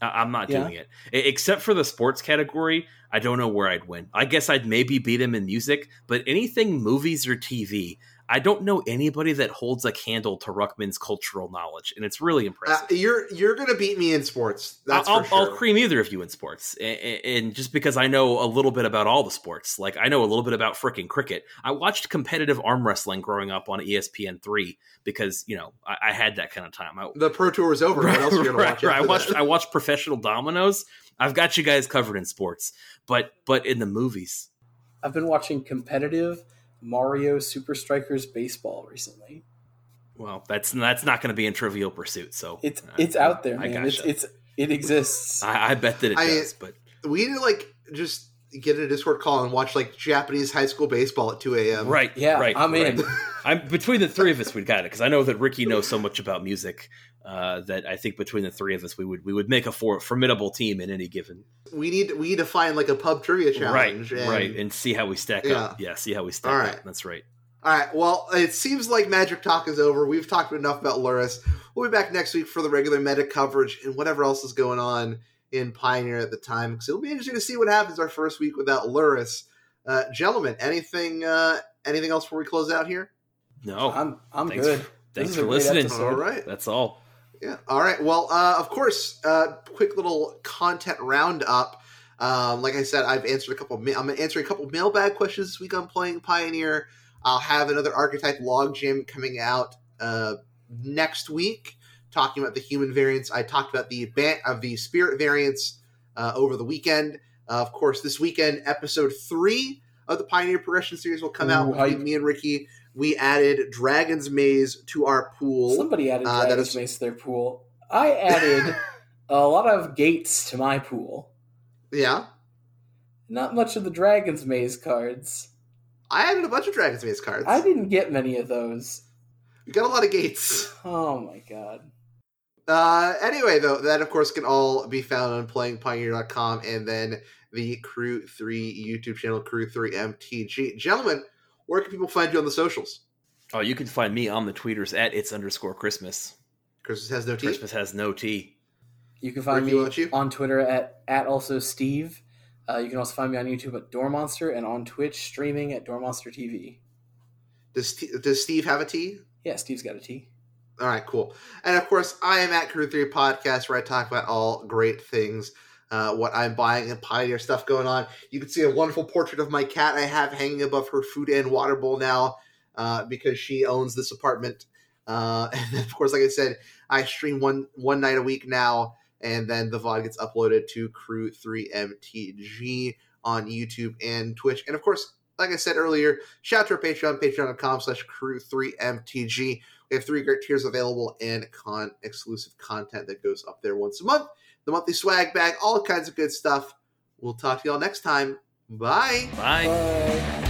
B: I- I'm not
C: Yeah.
B: doing it, E- except for the sports category. I don't know where I'd win. I guess I'd maybe beat him in music, but anything movies or TV. I don't know anybody that holds a candle to Ruckman's cultural knowledge, and it's really impressive.
A: Uh, you're you're gonna beat me in sports. That's
B: I'll,
A: for sure.
B: I'll cream either of you in sports, and, and just because I know a little bit about all the sports, like I know a little bit about freaking cricket. I watched competitive arm wrestling growing up on ESPN three because you know I, I had that kind of time. I,
A: the Pro Tour is over. what else are you gonna
B: right,
A: watch?
B: right. I watched? I watched professional dominoes. I've got you guys covered in sports, but but in the movies,
C: I've been watching competitive Mario Super Strikers baseball recently.
B: well, that's that's not going to be in Trivial Pursuit. So
C: It's
B: uh,
C: it's out there, man. It's
B: gotcha.
C: it's it exists.
B: I, I bet that it
A: I-
B: does, but
A: we need to like just get a Discord call and watch like Japanese high school baseball at two a.m.
B: right,
C: Yeah,
B: right,
C: I'm
B: right.
C: in.
B: I'm between the three of us, we'd got it because I know that Ricky knows so much about music uh, that I think between the three of us, we would we would make a for, formidable team in any given
A: We need we need to find like a pub trivia challenge.
B: right,
A: and-
B: right, and see how we stack up. Yeah, see how we stack
A: All
B: up. That's right.
A: All right. Well, it seems like Magic Talk is over. We've talked enough about Lurrus. We'll be back next week for the regular meta coverage and whatever else is going on in Pioneer at the time. Because it'll be interesting to see what happens our first week without Lurrus. Uh, gentlemen, anything uh, anything else before we close out here?
B: No,
C: I'm I'm
B: thanks
C: good.
B: for- thanks for listening.
A: All right.
B: That's all.
A: Yeah. All right. Well, uh, of course, uh, quick little content roundup. Um, like I said, I've answered a couple. Ma- I'm answering a couple mailbag questions this week on playing Pioneer. I'll have another archetype log gym coming out uh, next week, talking about the human variants. I talked about the ban- of the spirit variants uh, over the weekend. Uh, of course, this weekend, episode three of the Pioneer Progression series will come out
C: Ooh,
A: between
C: hype.
A: me and Ricky. We added Dragon's Maze to our pool.
C: Somebody added
A: Uh,
C: Dragon's
A: is-
C: Maze to their pool. I added a lot of gates to my pool.
A: yeah.
C: Not much of the Dragon's Maze cards.
A: I added a bunch of Dragon's Maze cards.
C: I didn't get many of those.
A: You got a lot of gates.
C: Oh my god.
A: Uh, anyway, though, that of course can all be found on playingpioneer.com and then the Crew 3 YouTube channel, Crew 3 MTG. Gentlemen, where can people find you on the socials?
B: Oh, you can find me on the tweeters at it's underscore Christmas.
A: Christmas has no teeth.
B: Christmas has no T.
C: You can find
A: Ricky,
C: me
A: you?
C: on Twitter at, at also Steve. Uh, you can also find me on YouTube at Doormonster and on Twitch streaming at Doormonster TV.
A: Does, T- does Steve have a T?
C: Yeah, Steve's got a T.
A: All right, cool. And of course, I am at Crew 3 Podcast where I talk about all great things, uh, what I'm buying and Pioneer stuff going on. You can see a wonderful portrait of my cat I have hanging above her food and water bowl now uh, because she owns this apartment. Uh, and of course, like I said, I stream one one night a week now, and then the VOD gets uploaded to Crew 3 MTG on YouTube and Twitch. And of course, like I said earlier, shout out to our Patreon, patreon.com slash crew3mtg. We have three great tiers available and con exclusive content that goes up there once a month. The monthly swag bag, all kinds of good stuff. We'll talk to y'all next time. Bye.
B: Bye.
C: Bye.